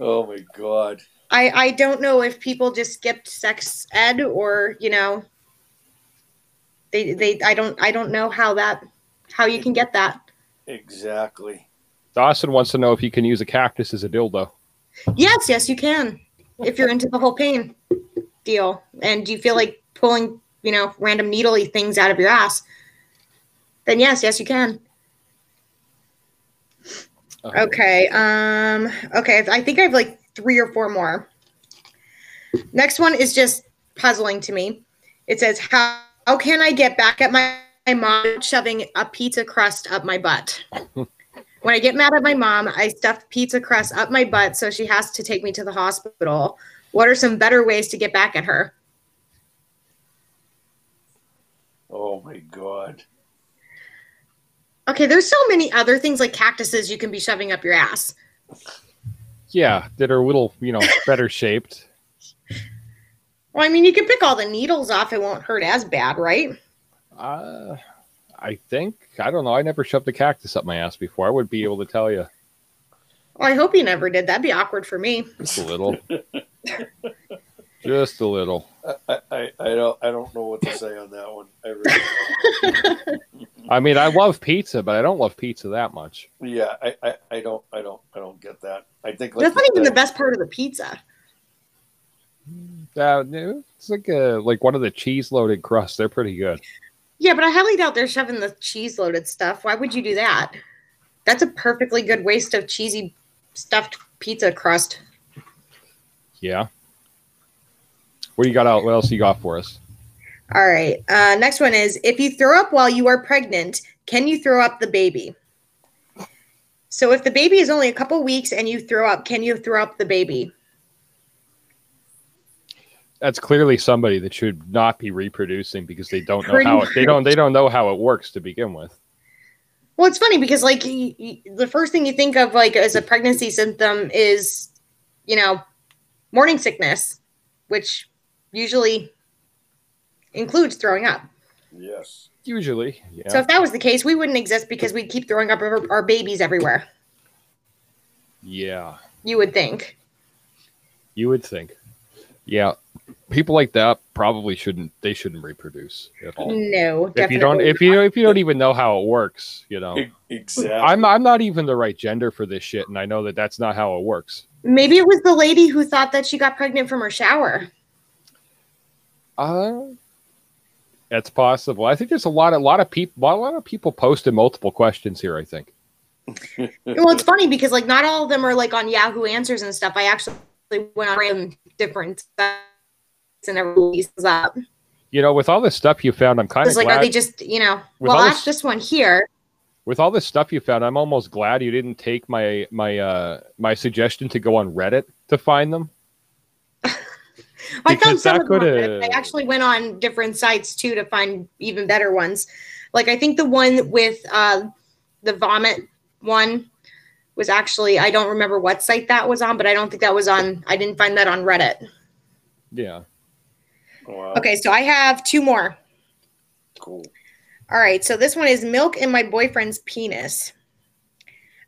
Oh my god. I, I don't know if people just skipped sex ed or you know they they I don't I don't know how that how you can get that. Exactly. Dawson wants to know if you can use a cactus as a dildo. Yes, yes you can. If you're into the whole pain deal and you feel like pulling, you know, random needly things out of your ass, then yes, yes you can. Okay. Um okay, I think I have like 3 or 4 more. Next one is just puzzling to me. It says how how can I get back at my, my mom shoving a pizza crust up my butt? when I get mad at my mom, I stuff pizza crust up my butt so she has to take me to the hospital. What are some better ways to get back at her? Oh my god. Okay, there's so many other things like cactuses you can be shoving up your ass. Yeah, that are a little, you know, better shaped. Well, I mean, you can pick all the needles off; it won't hurt as bad, right? Uh, I think I don't know. I never shoved a cactus up my ass before. I would be able to tell you Well, I hope you never did. That'd be awkward for me. just a little, just a little. I, I, I don't I don't know what to say on that one. I really. I mean, I love pizza, but I don't love pizza that much. yeah, I, I, I don't I don't I don't get that. I think like That's not you even the best part of the pizza. Uh, it's like a like one of the cheese loaded crusts. They're pretty good. Yeah, but I highly doubt they're shoving the cheese loaded stuff. Why would you do that? That's a perfectly good waste of cheesy stuffed pizza crust. Yeah. What do you got out? What else you got for us? All right. Uh, next one is if you throw up while you are pregnant, can you throw up the baby? So if the baby is only a couple weeks and you throw up, can you throw up the baby? That's clearly somebody that should not be reproducing because they don't know Pretty how it, they don't they don't know how it works to begin with. Well, it's funny because like the first thing you think of like as a pregnancy symptom is, you know, morning sickness, which usually includes throwing up. yes. Usually, yeah. So if that was the case, we wouldn't exist because we'd keep throwing up our, our babies everywhere. yeah. You would think. You would think. Yeah. People like that probably shouldn't they shouldn't reproduce at all. No, If definitely. you don't if you if you don't even know how it works, you know. Exactly. I'm I'm not even the right gender for this shit and I know that that's not how it works. Maybe it was the lady who thought that she got pregnant from her shower. Uh that's possible. I think there's a lot a lot of people a lot of people posted multiple questions here, I think. Well, it's funny because like not all of them are like on Yahoo Answers and stuff. I actually went on random different sites and everybody these up. You know, with all this stuff you found, I'm kind of like, glad are they just you know? Well, ask this- this one here. with all this stuff you found, I'm almost glad you didn't take my my uh my suggestion to go on Reddit to find them. I found some that of them. coulda- I actually went on different sites too to find even better ones. Like I think the one with uh, the vomit one was actually I don't remember what site that was on, but I don't think that was on. I didn't find that on Reddit. Yeah. Wow. Okay, so I have two more. Cool. All right, so this one is milk in my boyfriend's penis.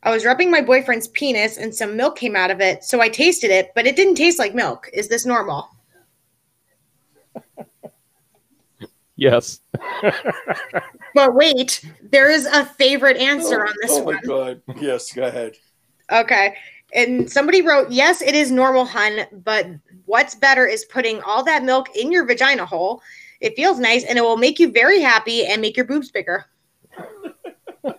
I was rubbing my boyfriend's penis and some milk came out of it, so I tasted it, but it didn't taste like milk. Is this normal? Yes. But wait, there is a favorite answer oh, on this oh one. my god. Yes, go ahead. Okay. And somebody wrote, yes, it is normal, hun, but what's better is putting all that milk in your vagina hole. It feels nice and it will make you very happy and make your boobs bigger.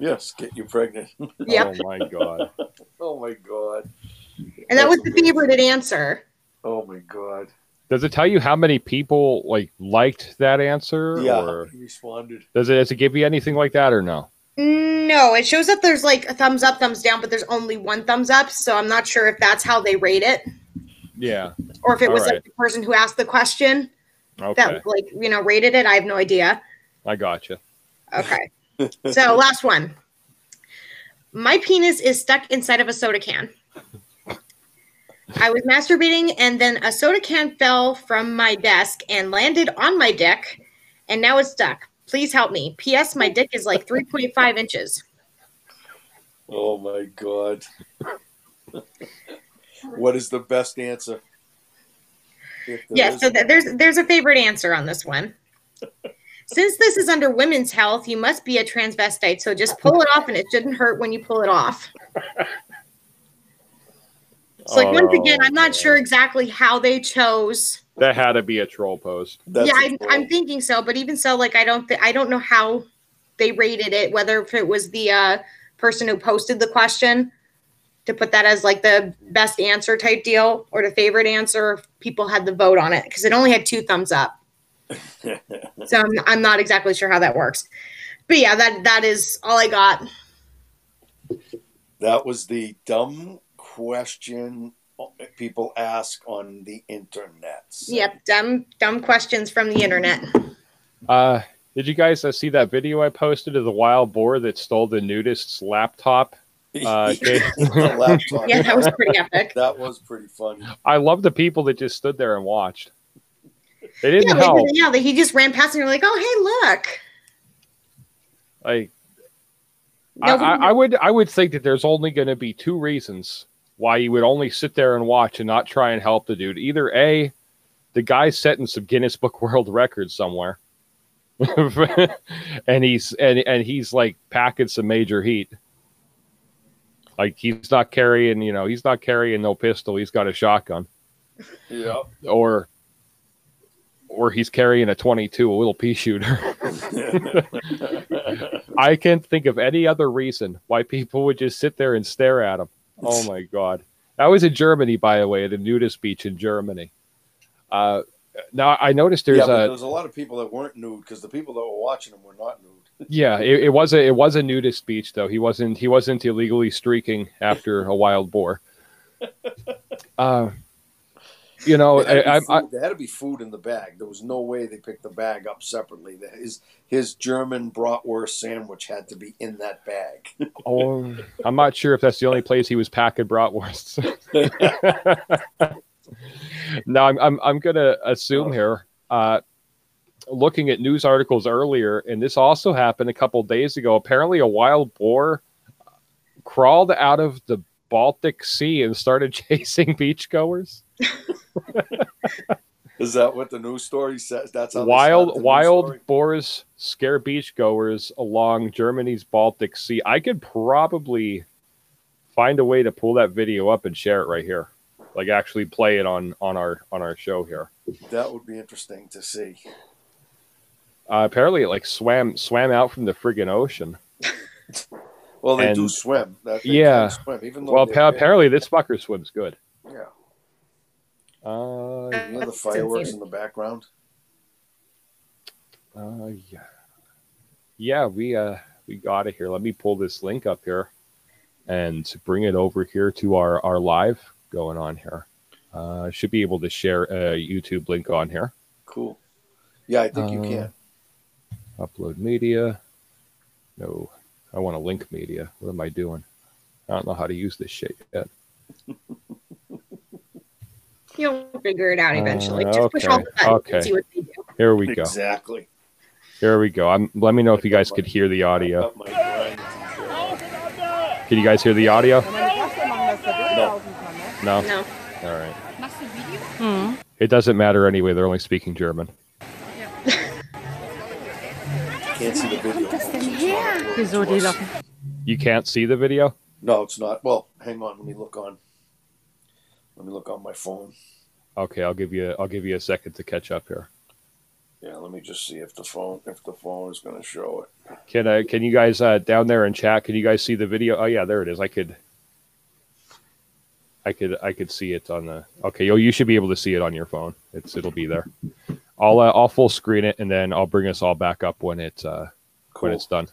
Yes, get you pregnant. Yep. Oh my god. oh my god. And that was the favorite answer. Oh my god. Does it tell you how many people like liked that answer? Yeah, Or responded. does it does it give you anything like that or no? No, it shows that there's like a thumbs up, thumbs down, but there's only one thumbs up. So I'm not sure if that's how they rate it Yeah. or if it All was right. like the person who asked the question Okay. that like, you know, rated it. I have no idea. I got you. Okay. so last one. My penis is stuck inside of a soda can. I was masturbating and then a soda can fell from my desk and landed on my dick and now it's stuck. Please help me. P.S. My dick is like 3.5 inches. Oh my god. what is the best answer? Yeah, is- so th- there's there's a favorite answer on this one. Since this is under women's health, you must be a transvestite. So just pull it off and it shouldn't hurt when you pull it off. So like once again, Oh, I'm not sure exactly how they chose. That had to be a troll post. That's yeah, a I'm, troll. I'm thinking so, but even so, like I don't th- I don't know how they rated it. Whether if it was the uh, person who posted the question to put that as like the best answer type deal or the favorite answer, if people had the vote on it because it only had two thumbs up. so I'm, I'm not exactly sure how that works. But yeah, that that is all I got. that was the dumb question people ask on the internet. Yep, dumb dumb questions from the internet. Uh did you guys uh, see that video I posted of the wild boar that stole the nudist's laptop? Uh, laptop. Yeah, that was pretty epic. That was pretty funny. I love the people that just stood there and watched. They didn't Yeah, help. yeah, he just ran past and you're like, oh hey, look. Like I, I, I would I would think that there's only going to be two reasons why you would only sit there and watch and not try and help the dude. Either a, the guy's setting some Guinness Book World Records somewhere, and he's and and he's like packing some major heat. Like he's not carrying, you know, he's not carrying no pistol. He's got a shotgun, Yeah. or or he's carrying a 22, a little pea shooter. I can't think of any other reason why people would just sit there and stare at him. Oh my god! That was in Germany, by the way, at a nudist beach in Germany. Uh, now I noticed there's yeah, there a was a lot of people that weren't nude because the people that were watching them were not nude. Yeah, it, it was a it was a nudist beach though. He wasn't he wasn't illegally streaking after a wild boar. Uh, you know, There had, to I, be I, there had to be food in the bag. There was no way they picked the bag up separately. His his German bratwurst sandwich had to be in that bag. oh, I'm not sure if that's the only place he was packing bratwursts. no, I'm I'm I'm gonna assume here. Uh, looking at news articles earlier, and this also happened a couple days ago. Apparently, a wild boar crawled out of the Baltic Sea and started chasing beachgoers. Is that what the news story says? That's how wild wild boars scare beachgoers along Germany's Baltic Sea. I could probably find a way to pull that video up and share it right here. Like actually play it on on our on our show here. That would be interesting to see. Uh, apparently, it like swam swam out from the friggin' ocean. Well, they do swim. They yeah. can swim, even though Well, they're appa- big. apparently this fucker swims good. Yeah. Uh, You hear the fireworks in the background? uh, yeah, yeah. We uh we got it here. Let me pull this link up here and bring it over here to our our live going on here. Uh, I should be able to share a YouTube link on here. Cool. Yeah, I think you Uh, can. Upload media. No, I want to link media. What am I doing? I don't know how to use this shit yet. You'll figure it out eventually. Uh, Just push all okay, the buttons okay. and see what they do. Here we go. Exactly. Here we go. I'm. Let me know if you guys could hear the audio. Got my grind t-shirt. Can you guys hear the audio? No. No. No. All right. It doesn't matter anyway. They're only speaking German. Can't see the video. Das denn It's not at work Wieso, to die us. laufen? You can't see the video. No, it's not. Well, hang on. Let me look on. Let me look on my phone. Okay, I'll give you. I'll give you a second to catch up here. Yeah, let me just see if the phone if the phone is going to show it. Can I? Can you guys uh, down there in chat? Can you guys see the video? Oh yeah, there it is. I could. I could. I could see it on the. Okay, yo, you should be able to see it on your phone. It's. It'll be there. I'll. Uh, I'll full screen it and then I'll bring us all back up when it's. Uh, when it's done.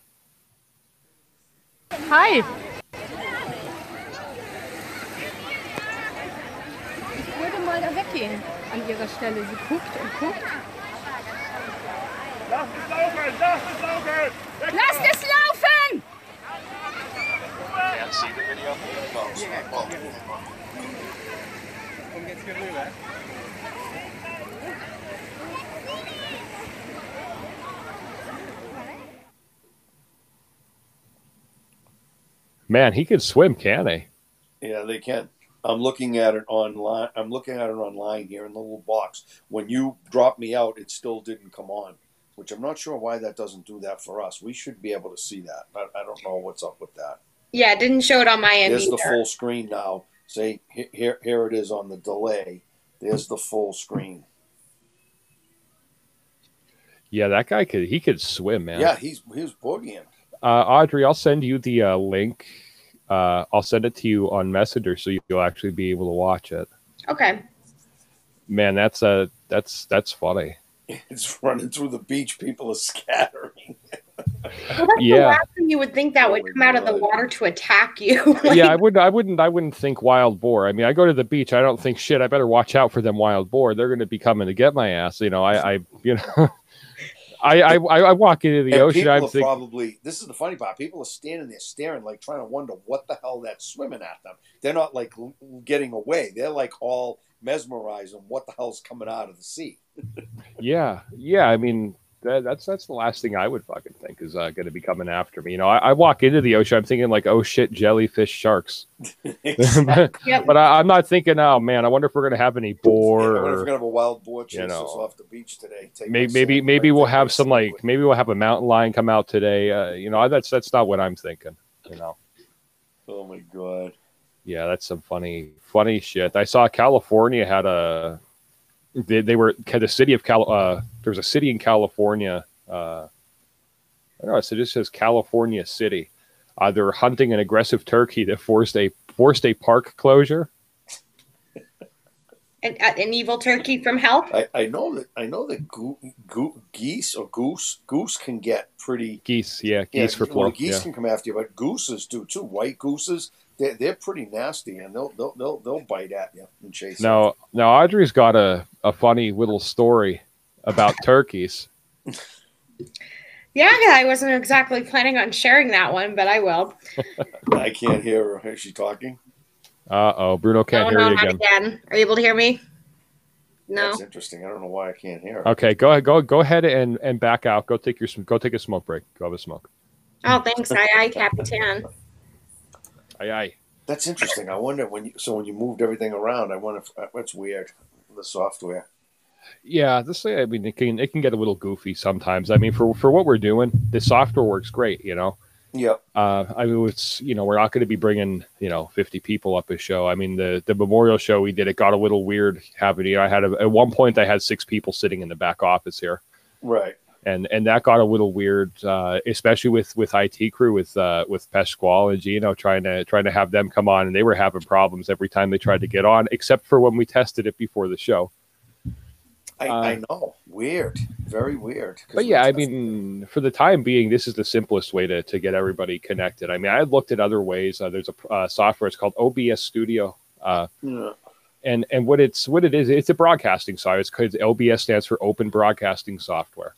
Hi. Ich würde mal da weggehen an ihrer Stelle. Sie guckt und guckt. Lass es laufen! Lass es laufen! Lasst es laufen! No, it's not. Well, hang on. Man, he could swim, can he? Yeah, they can. I'm looking at it online. I'm looking at it online here in the little box. When you dropped me out, it still didn't come on, which I'm not sure why that doesn't do that for us. We should be able to see that. I, I don't know what's up with that. Yeah, it didn't show it on my end There's the full screen now. See, here, here it is on the delay. There's the full screen. Yeah, that guy could. He could swim, man. Yeah, he's he was boogieing. Uh, Audrey, I'll send you the uh, link. Uh, I'll send it to you on Messenger so you'll actually be able to watch it. Okay. Man, that's uh, that's that's funny. It's running through the beach. People are scattering. Well, that's the Yeah. last thing you would think that would my come out of the water to attack you. Like, yeah, I wouldn't, I wouldn't, I wouldn't think wild boar. I mean, I go to the beach. I don't think shit. I better watch out for them wild boar. They're going to be coming to get my ass. You know, I, I you know, I, I, I walk into the and ocean. people I'm are thinking, probably this is the funny part. People are standing there staring, like trying to wonder what the hell that's swimming at them. They're not like getting away. They're like all mesmerized on what the hell's coming out of the sea. yeah, yeah. I mean, that, that's that's the last thing I would fucking think is uh, going to be coming after me. You know, I, I walk into the ocean. I'm thinking like, oh shit, jellyfish, sharks. Yep. but I, I'm not thinking, oh man, I wonder if we're going to have any boar Yeah, I wonder if we're gonna have a wild boar chase you know, us off the beach today. Take maybe maybe maybe right we'll have to some like Seawood. maybe we'll have a mountain lion come out today. Uh, you know, that's that's not what I'm thinking. You know. Oh my god! Yeah, that's some funny, funny shit. I saw California had a, they, they were the city of Cal. Uh, there was a city in California. Uh, I don't know. So it just says California City. Uh, they're hunting an aggressive turkey that forced a forced a park closure. An, an evil turkey from hell. I, I know that I know that goo, goo, geese or goose goose can get pretty Geese, yeah, yeah, geese for well, flow. geese Yeah. can come after you, but gooses do too. White gooses, they're, they're pretty nasty and they'll they'll they'll, they'll bite at you and chase you. Now, now Audrey's got a, a funny little story about turkeys. Yeah, I wasn't exactly planning on sharing that one, but I will. I can't hear her. Is she talking? Uh oh, Bruno can't oh, hear no, you not again. again. Are you able to hear me? No. That's interesting. I don't know why I can't hear her. Okay, go ahead, go go ahead and, and back out. Go take your sm- go take a smoke break. Go have a smoke. Oh, thanks. Aye, aye, Capitan. Aye aye. That's interesting. I wonder when you so when you moved everything around. I wonder if that's weird. The software. Yeah, this I mean it can it can get a little goofy sometimes. I mean for for what we're doing, the software works great. You know, Yeah. uh, I mean it's you know we're not going to be bringing you know 50 people up a show. I mean the the memorial show we did it got a little weird happening. you know I had a, at one point I had six people sitting in the back office here. Right. And and that got a little weird, uh, especially with with IT crew with uh, with Pasquale and Gino trying to trying to have them come on, and they were having problems every time they tried to get on, except for when we tested it before the show. I, Uh, I know. Weird. Very weird. But yeah, I mean, for the time being, this is the simplest way to to get everybody connected. I mean, I looked at other ways. Uh, there's a uh, software. It's called OBS Studio. Uh. Yeah. and and what it's what it is, it's a broadcasting software. It's called OBS stands for Open Broadcasting Software.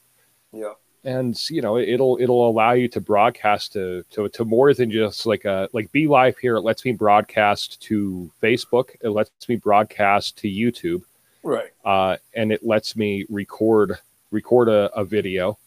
Yeah. and you know it'll it'll allow you to broadcast to to, to more than just like a like be live here it lets me broadcast to facebook it lets me broadcast to youtube Right. uh, and it lets me record record a, a video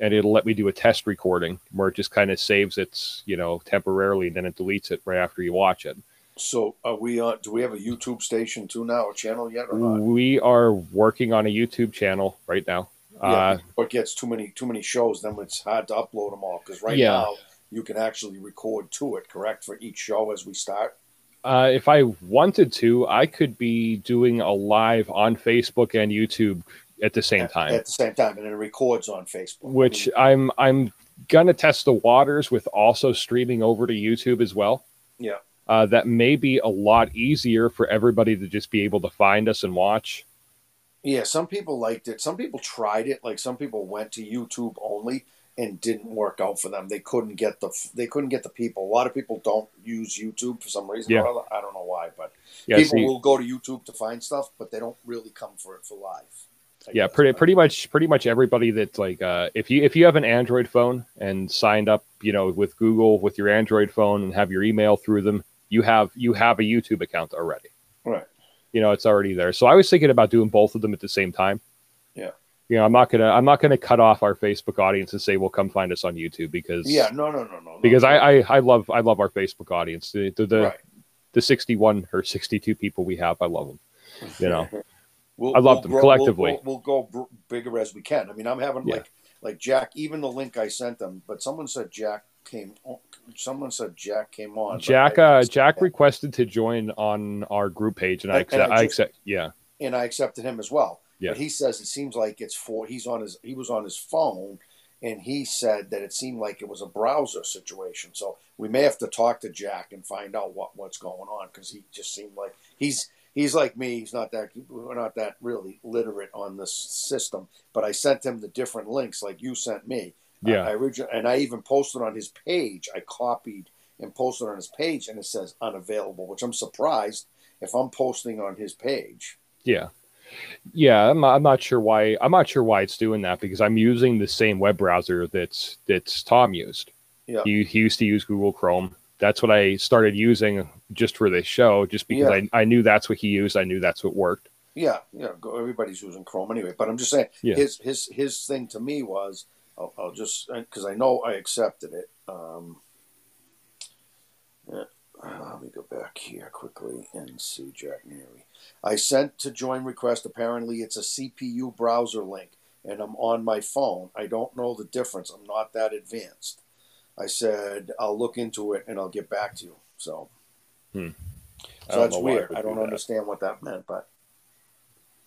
and it'll let me do a test recording where it just kind of saves it you know temporarily and then it deletes it right after you watch it So are we on? Do we have a YouTube station too now, a channel yet or not? we are working on a youtube channel right now uh, yeah. Or gets too many too many shows, then it's hard to upload them all. Because right Yeah. now you can actually record to it, correct, for each show as we start. Uh, if I wanted to, I could be doing a live on Facebook and YouTube at the same at, time, At the same time, and it records on Facebook. which I'm I'm gonna test the waters with also streaming over to YouTube as well. Yeah. Uh, that may be a lot easier for everybody to just be able to find us and watch. Yeah, some people liked it. Some people tried it. Like some people went to YouTube only and didn't work out for them. They couldn't get the they couldn't get the people. A lot of people don't use YouTube for some reason. Yeah. I don't know why, but Yeah, people see- will go to YouTube to find stuff, but they don't really come for it for live. I yeah, pretty pretty much pretty much everybody that's like uh, if you if you have an Android phone and signed up, you know, with Google with your Android phone and have your email through them, you have you have a YouTube account already. You know it's already there so i was thinking about doing both of them at the same time Yeah. you know i'm not gonna i'm not gonna cut off our facebook audience and say well come find us on youtube because Yeah, no, no, no, no. no. because I, I i love i love our facebook audience the the, the, right. the 61 or 62 people we have i love them you know We'll, I love them grow- collectively. We'll, we'll, go bigger as we can. I mean, I'm having Yeah. like like Jack. Even the link I sent them, but someone said Jack came. Someone said Jack came on. jack uh jack requested to join on our group page and i And- and accept I i just- accept yeah and I accepted him as well. Yeah. But he says it seems like it's for he's on his he was on his phone and he said that it seemed like it was a browser situation. So we may have to talk to Jack and find out what what's going on because he just seemed like he's he's like me. He's not that we're not that really literate on this system. But I sent him the different links like you sent me. Yeah. I, I origi- and I even posted on his page. I copied and posted on his page, and it says unavailable, which I'm surprised if I'm posting on his page. Yeah. Yeah, I'm, I'm not sure why I'm not sure why it's doing that because I'm using the same web browser that's that's Tom used. Yeah. He, he used to use Google Chrome. That's what I started using just for this show, just because Yeah. I, I knew that's what he used. I knew that's what worked. Yeah, yeah. Everybody's using Chrome anyway. But I'm just saying, Yeah. his his his thing to me was, I'll, I'll just because I know I accepted it. Um, yeah, uh, let me go back here quickly and see Jack Neary. I sent to join request. Apparently, it's a CPU browser link, and I'm on my phone. I don't know the difference. I'm not that advanced. I said I'll look into it and I'll get back to you. So, Hmm. So don't that's know why it weird. I do don't that. understand what that meant, but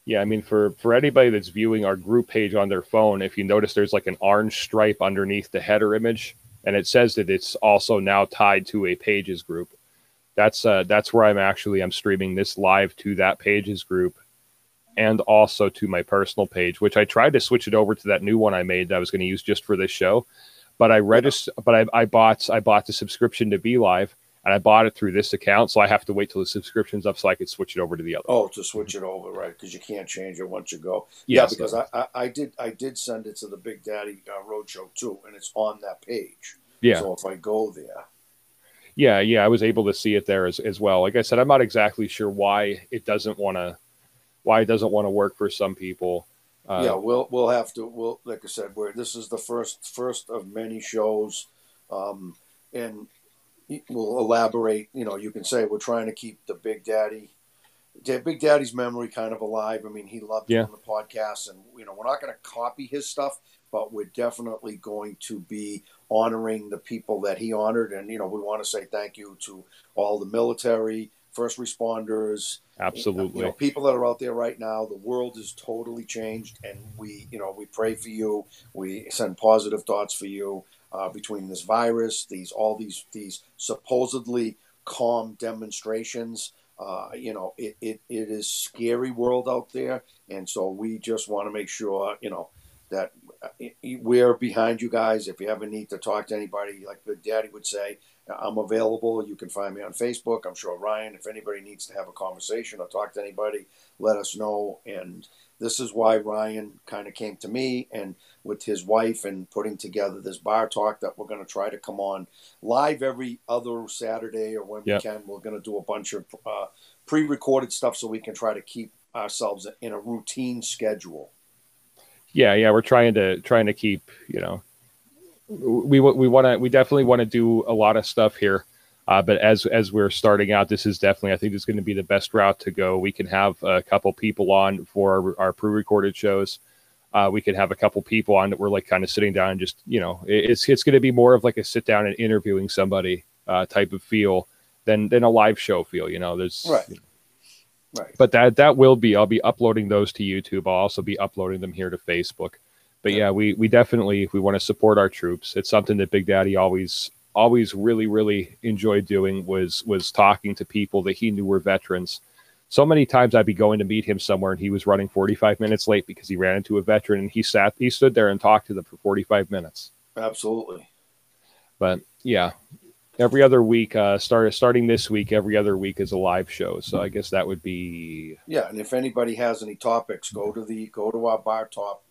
Yeah, I mean for for anybody that's viewing our group page on their phone, if you notice there's like an orange stripe underneath the header image, and it says that it's also now tied to a pages group. That's uh, that's where I'm actually I'm streaming this live to that pages group, and also to my personal page, which I tried to switch it over to that new one I made that I was going to use just for this show, but I registered, but I, I bought I bought the subscription to BeLive, and I bought it through this account, so I have to wait till the subscription's up so I could switch it over to the other. Oh, to switch it over, right? Because you can't change it once you go. Yes, yeah, because I, I, I did I did send it to the Big Daddy uh, Roadshow too, and it's on that page. Yeah. So if I go there, Yeah, yeah, I was able to see it there as, as well. Like I said, I'm not exactly sure why it doesn't want to, why it doesn't want to work for some people. Uh, yeah, we'll we'll have to. We'll like I said, we're, this is the first first of many shows, um, and we'll elaborate. You know, you can say we're trying to keep the Big Daddy, Big Daddy's memory kind of alive. I mean, he loved Yeah. doing the podcast, and you know, we're not going to copy his stuff, but we're definitely going to be honoring the people that he honored, and you know, we want to say thank you to all the military, first responders, absolutely. you know, people that are out there right now, the world is totally changed, and we, you know, we pray for you. We send positive thoughts for you. Uh, between this virus, these all these these supposedly calm demonstrations, uh, you know, it, it, it is scary world out there, and so we just want to make sure, you know, that uh, we're behind you guys. If you ever need to talk to anybody, like Big Daddy would say, I'm available. You can find me on Facebook. I'm sure Ryan, if anybody needs to have a conversation or talk to anybody, let us know. And this is why Ryan kind of came to me and with his wife and putting together this bar talk that we're going to try to come on live every other Saturday or when Yeah. we can. We're going to do a bunch of uh, pre recorded stuff so we can try to keep ourselves in a routine schedule. yeah, yeah, we're trying to trying to keep, you know, we we want to we definitely want to do a lot of stuff here. Uh, but as as we're starting out, this is definitely I think this is going to be the best route to go. We can have a couple people on for our, our pre-recorded shows. Uh, we could have a couple people on that we're like kind of sitting down and just you know it- it's it's going to be more of like a sit down and interviewing somebody uh, type of feel than than a live show feel. You know, there's Right. Right. but that that will be i'll be uploading those to youtube i'll also be uploading them here to facebook but yeah we we definitely we want to support our troops it's something that big daddy always always really really enjoyed doing was was talking to people that he knew were veterans so many times i'd be going to meet him somewhere and he was running 45 minutes late because he ran into a veteran and he sat he stood there and talked to them for 45 minutes Absolutely. but yeah every other week uh start starting this week every other week is a live show so i guess that would be Yeah, and if anybody has any topics, go to the go to our bar talk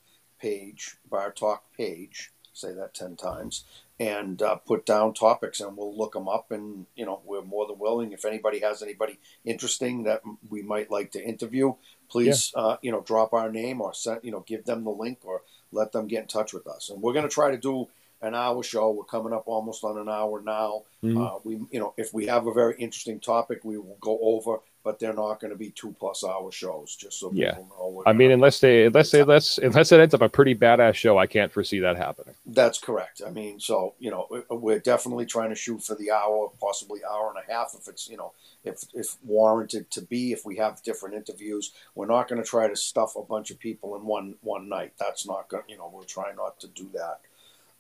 page, bar talk page. Say that ten times, and uh, put down topics, and we'll look them up. And you know, we're more than willing. If anybody has anybody interesting that we might like to interview, please, uh, you know, drop our name or send, you know, give them the link or let them get in touch with us. And we're going to try to do an hour show. We're coming up almost on an hour now. Mhm. Uh, we, you know, if we have a very interesting topic, we will go over, but they're not going to be two plus hour shows. Just so Yeah. people know. I mean, unless they unless they unless unless it ends up a pretty badass show, I can't foresee that happening. that's correct. I mean, so you know, we- we're definitely trying to shoot for the hour, possibly hour and a half, if it's you know, if if warranted to be. If we have different interviews, we're not going to try to stuff a bunch of people in one one night. That's not going. You know, we'll try not to do that.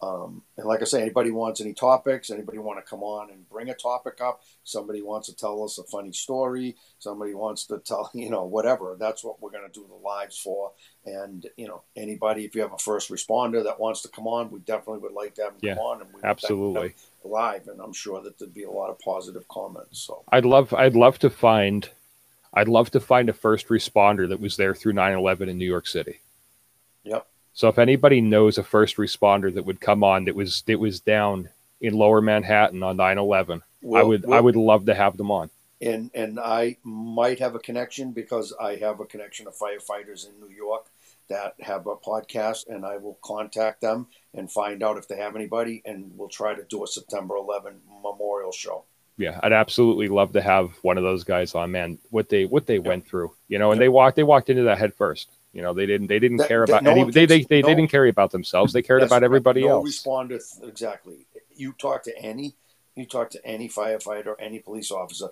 Um, and like I say, anybody wants any topics, anybody want to come on and bring a topic up, somebody wants to tell us a funny story, somebody wants to tell, you know, whatever, that's what we're going to do the lives for. And, you know, anybody, if you have a first responder that wants to come on, we definitely would like to have them Yeah, come on and we Absolutely. live. And I'm sure that there'd be a lot of positive comments. So, I'd love I'd love to find I'd love to find a first responder that was there through 9/11 in New York City. Yep. So if anybody knows a first responder that would come on that was that was down in Lower Manhattan on 9/11, I we'll- would I would love to have them on. and and I might have a connection because I have a connection of firefighters in New York that have a podcast, and I will contact them and find out if they have anybody, and we'll try to do a September 11 memorial show. Yeah, I'd absolutely love to have one of those guys on. Man, what they what they Yeah. went through, you know, and Yeah. they walked they walked into that head first. You know, they didn't they didn't That- care about no any one they they, they, no- didn't care about themselves. They cared about everybody no else. responder exactly. You talk to any, you talk to any firefighter, any police officer.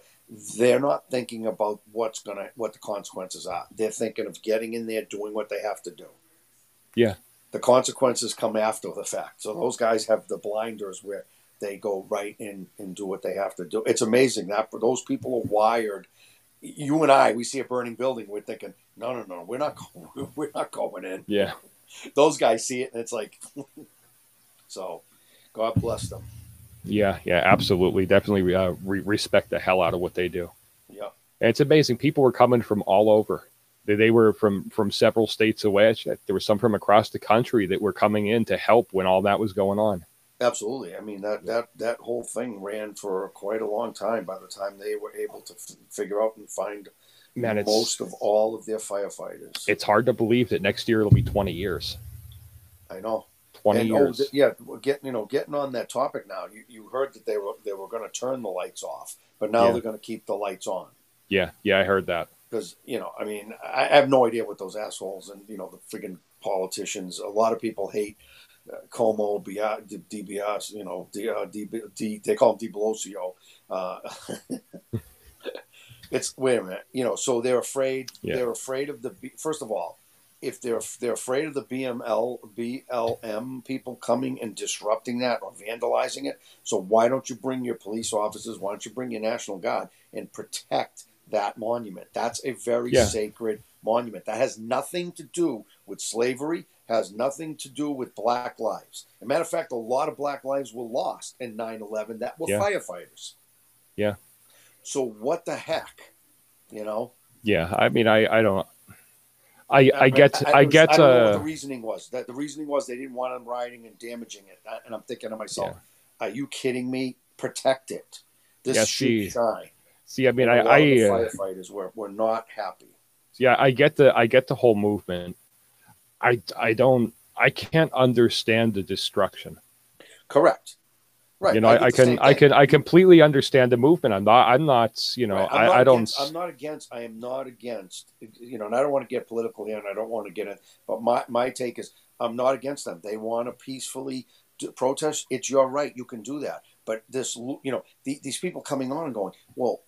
They're not thinking about what's gonna what the consequences are. They're thinking of getting in there, doing what they have to do. Yeah. The consequences come after the fact. So those guys have the blinders where they go right in and do what they have to do. It's amazing that those people are wired. You and I, we see a burning building, we're thinking, no, no, no, we're not, going, we're not going in. Yeah. Those guys see it, and it's like, so, God bless them. Yeah. Yeah. Absolutely. Definitely uh, re- respect the hell out of what they do. Yeah, And it's amazing. People were coming from all over. They, they were from from several states away. There was some from across the country that were coming in to help when all that was going on. Absolutely. I mean that that that whole thing ran for quite a long time. By the time they were able to f- figure out and find Man, most of all of their firefighters, it's hard to believe that next year it'll be 20 years. I know. 20 and, oh, years. Oh, yeah, we're getting you know getting on that topic now. You, you heard that they were they were going to turn the lights off, but now Yeah. they're going to keep the lights on yeah. Yeah. I heard that. because you know I mean I, I have no idea what those assholes and you know the friggin' politicians. A lot of people hate Cuomo, Bia- D- DBS, you know, D, uh, D, D, they call him De Blasio. Uh, it's wait a minute, you know. So they're afraid. Yeah. They're afraid of the. B- First of all, if they're they're afraid of the BML BLM people coming and disrupting that or vandalizing it, so why don't you bring your police officers? Why don't you bring your National Guard and protect that monument? That's a very Yeah. sacred monument. That has nothing to do with slavery. Has nothing to do with black lives. As a matter of fact, a lot of black lives were lost in 9-11 that were Yeah. firefighters. Yeah. So what the heck, you know? Yeah. I mean, I, I don't, I, I get, I, get, I don't know what uh, the reasoning was. That the reasoning was they didn't want them riding and damaging it. And I'm thinking to myself, are you kidding me? Protect it. This Yeah, should see, shine. see, I mean, I, a lot of the I, uh, firefighters were, were not happy. yeah, I get the, I get the whole movement. I, I don't, I can't understand the destruction. Correct. Right. you know, I, I can, I can, I completely understand the movement. I'm not, I'm not, you know, Right. Not I, I don't, against- I'm not against. I am not against. You know, and I don't want to get political here, and I don't want to get in. But my my take is, I'm not against them. They want to peacefully protest. It's your right. You can do that. But this, you know, the, these people coming on and going, well,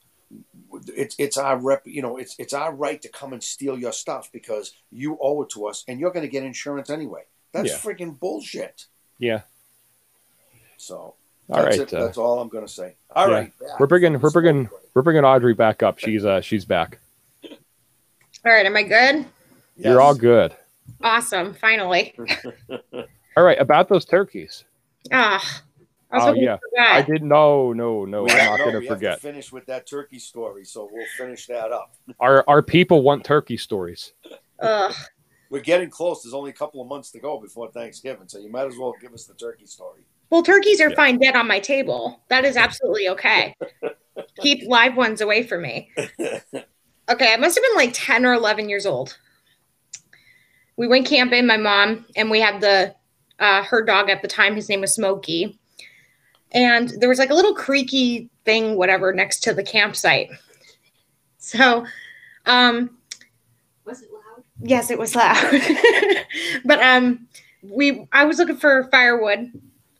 it's it's our rep. You know, it's it's our right to come and steal your stuff because you owe it to us, and you're going to get insurance anyway. That's Yeah. freaking bullshit. yeah. So All that's right. it. uh, That's all I'm going to say. All yeah. right, back. we're bringing, we're bringing, we're bringing Audrey back up. She's, uh, she's back. All right, am I good? You're all good. Awesome. Finally. All right. About those turkeys. Ah, I was Oh hoping yeah. I didn't. No, no, no. We I'm have- not no, going we to have forget. finish with that turkey story, so we'll finish that up. Our our people want turkey stories. Ugh. We're getting close. There's only a couple of months to go before Thanksgiving, so you might as well give us the turkey story. Well, turkeys are Yeah. fine dead on my table. That is absolutely okay. Keep live ones away from me. Okay, I must have been like 10 or 11 years old. We went camping, my mom, and we had the uh, her dog at the time. His name was Smokey. And there was like a little creaky thing, whatever, next to the campsite. So, um, Was it loud? yes, it was loud. but um, we I was looking for firewood.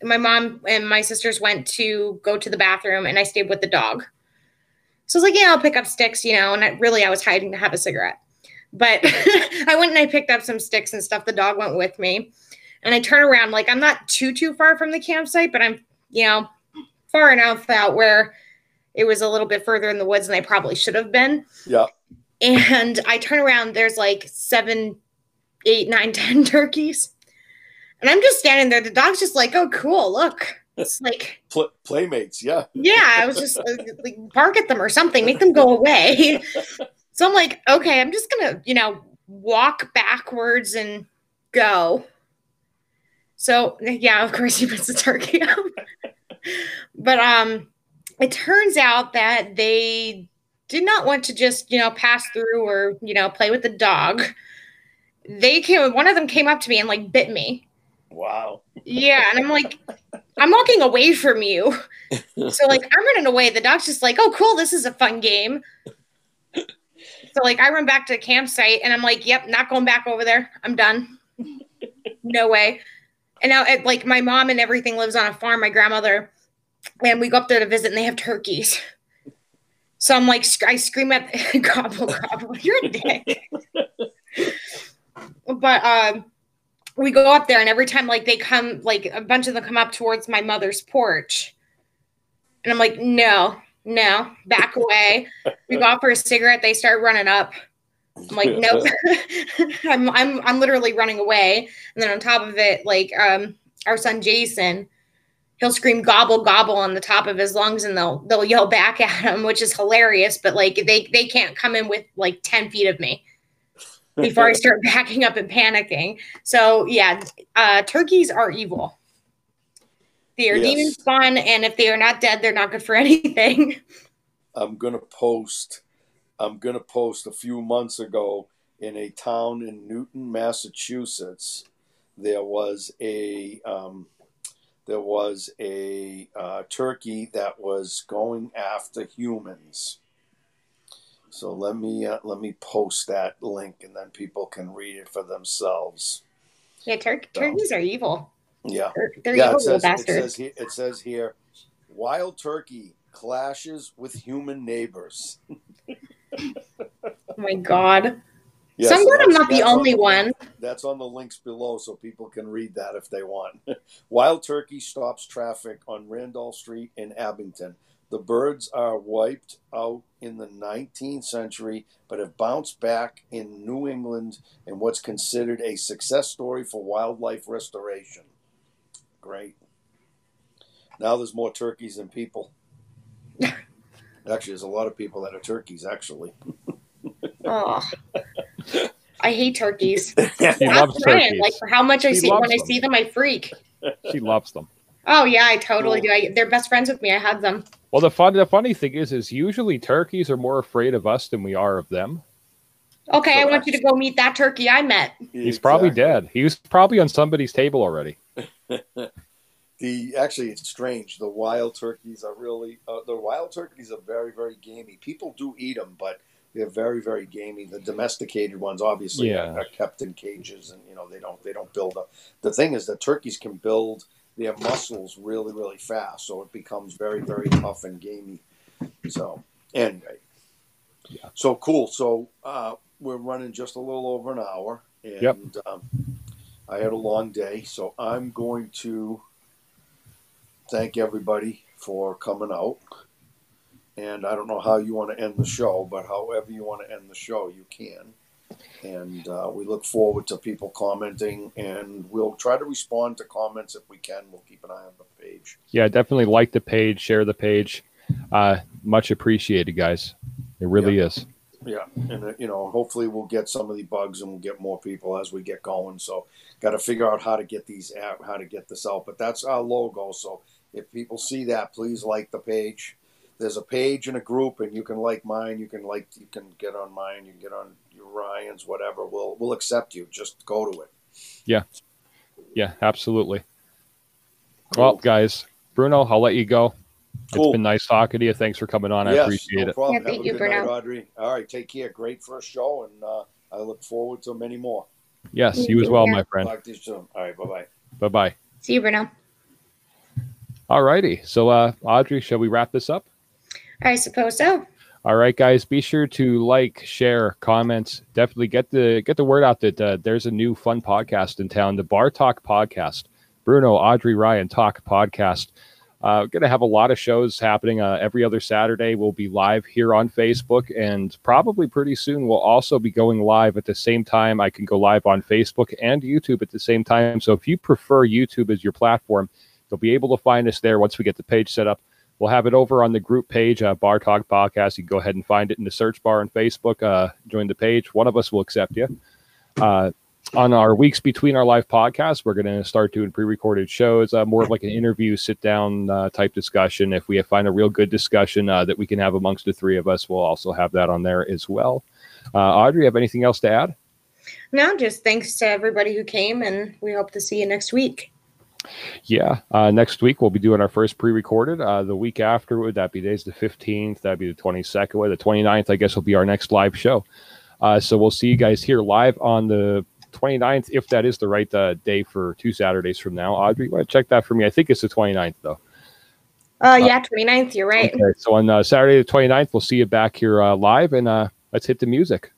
My mom and my sisters went to go to the bathroom, and I stayed with the dog. So I was like, yeah, I'll pick up sticks, you know. And I, really, I was hiding to have a cigarette. But I went and I picked up some sticks and stuff. The dog went with me, and I turn around like I'm not too too far from the campsite, but I'm you know far enough out where it was a little bit further in the woods than I probably should have been. Yeah. And I turn around, there's like seven, eight, nine, ten turkeys. And I'm just standing there. The dog's just like, oh, cool, look. It's like, Pl- playmates, yeah. yeah, I was just uh, like, bark at them or something, make them go away. so I'm like, okay, I'm just gonna, you know, walk backwards and go. So yeah, of course he puts the turkey up. but um it turns out that they did not want to just, you know, pass through or, you know, play with the dog. They came one of them came up to me and like bit me. Wow. Yeah, and I'm like, I'm walking away from you. So like I'm running away. The dog's just like, oh cool, this is a fun game. So like I run back to the campsite and I'm like, yep, not going back over there. I'm done. no way. And now it, like my mom and everything lives on a farm, my grandmother, and we go up there to visit and they have turkeys. So I'm like, I scream at gobble gobble, you're a dick. but um we go up there and every time like they come like a bunch of them come up towards my mother's porch And I'm like, no, no, back away. we go out for a cigarette. They start running up. I'm like, nope. I'm I'm I'm literally running away. And then on top of it, like um our son Jason, he'll scream gobble gobble on the top of his lungs and they'll they'll yell back at him, which is hilarious. But like they they can't come in with like 10 feet of me before I start backing up and panicking. So yeah, uh turkeys are evil. They are Yes. demon spawn, and if they are not dead, they're not good for anything. I'm gonna post. I'm gonna post a few months ago in a town in Newton, Massachusetts. There was a um, there was a uh, turkey that was going after humans. So let me uh, let me post that link, and then people can read it for themselves. yeah, tur- So- turkeys are evil. Yeah. They're, they're yeah, evil it says, it bastards. says here, it says here, wild turkey clashes with human neighbors. oh my god. Yeah, so I'm so glad I'm not the that's on only one. That's on the links below, so people can read that if they want. Wild turkey stops traffic on Randolph Street in Abington. The birds are wiped out in the 19th century, but have bounced back in New England in what's considered a success story for wildlife restoration. Great. Now there's more turkeys than people. Actually, there's a lot of people that are turkeys, actually. Oh. I hate turkeys. She Ask loves Ryan, turkeys. Like for how much I She see loves when I them. see them, I freak. She loves them. Oh yeah, I totally Cool. do. I, they're best friends with me. I hug them. Well, the fun the funny thing is, is usually turkeys are more afraid of us than we are of them. Okay, I want you to go meet that turkey I met. He's probably dead. He was probably on somebody's table already. The actually, it's strange. The wild turkeys are really uh, the wild turkeys are very very gamey. People do eat them, but they're very very gamey. The domesticated ones, obviously, Yeah. are, are kept in cages, and you know they don't they don't build up. The thing is that turkeys can build their muscles really really fast, so it becomes very very tough and gamey. So anyway, Yeah. so cool. So uh, we're running just a little over an hour, and Yep. um, I had a long day, so I'm going to thank everybody for coming out. And I don't know how you want to end the show, but however you want to end the show, you can. And uh, we look forward to people commenting, and we'll try to respond to comments if we can. We'll keep an eye on the page. Yeah, definitely like the page, share the page. Uh, much appreciated, guys. It really is. Yeah, and uh, you know, hopefully we'll get some of the bugs, and we'll get more people as we get going. So, got to figure out how to get these out, how to get this out. But that's our logo. So, if people see that, please like the page. There's a page and a group, and you can like mine. You can like, you can get on mine. You can get on your Ryan's, whatever. We'll we'll accept you. Just go to it. Yeah, yeah, absolutely. Well, guys, Bruno, I'll let you go. It's Cool. been nice talking to you. Thanks for coming on. I appreciate no it. problem. Yeah, thank you, a good night, Bruno. Audrey. All right, take care. Great first show, and uh, I look forward to many more. Yes, you as well, my friend. Talk to you soon. All right, bye bye. Bye bye. See you, Bruno. All righty. So, uh, Audrey, shall we wrap this up? I suppose so. All right, guys. Be sure to like, share, comments. Definitely get the get the word out that uh, there's a new fun podcast in town, the Bar Talk Podcast. Bruno, Audrey, Ryan Talk Podcast. Uh, going to have a lot of shows happening uh, every other Saturday. We'll be live here on Facebook, and probably pretty soon we'll also be going live at the same time. I can go live on Facebook and YouTube at the same time. So if you prefer YouTube as your platform, you'll be able to find us there once we get the page set up. We'll have it over on the group page, uh, Bar Talk Podcast. You can go ahead and find it in the search bar on Facebook. Uh, join the page. One of us will accept you. Uh, on our weeks between our live podcasts, we're going to start doing pre-recorded shows, uh, more of like an interview, sit-down uh, type discussion. If we find a real good discussion uh, that we can have amongst the three of us, we'll also have that on there as well. Uh, Audrey, have anything else to add? No, just thanks to everybody who came, and we hope to see you next week. Yeah. Uh, next week we'll be doing our first pre-recorded. Uh, the week after would that be days the 15th, that'd be the 22nd, well, the 29th, I guess will be our next live show. Uh, so we'll see you guys here live on the 29th, if that is the right uh, day for two Saturdays from now. Audrey, you want to check that for me? I think it's the 29th though. Uh, yeah, 29th, you're right. Okay. So on uh, Saturday the 29th, we'll see you back here uh, live and uh, let's hit the music.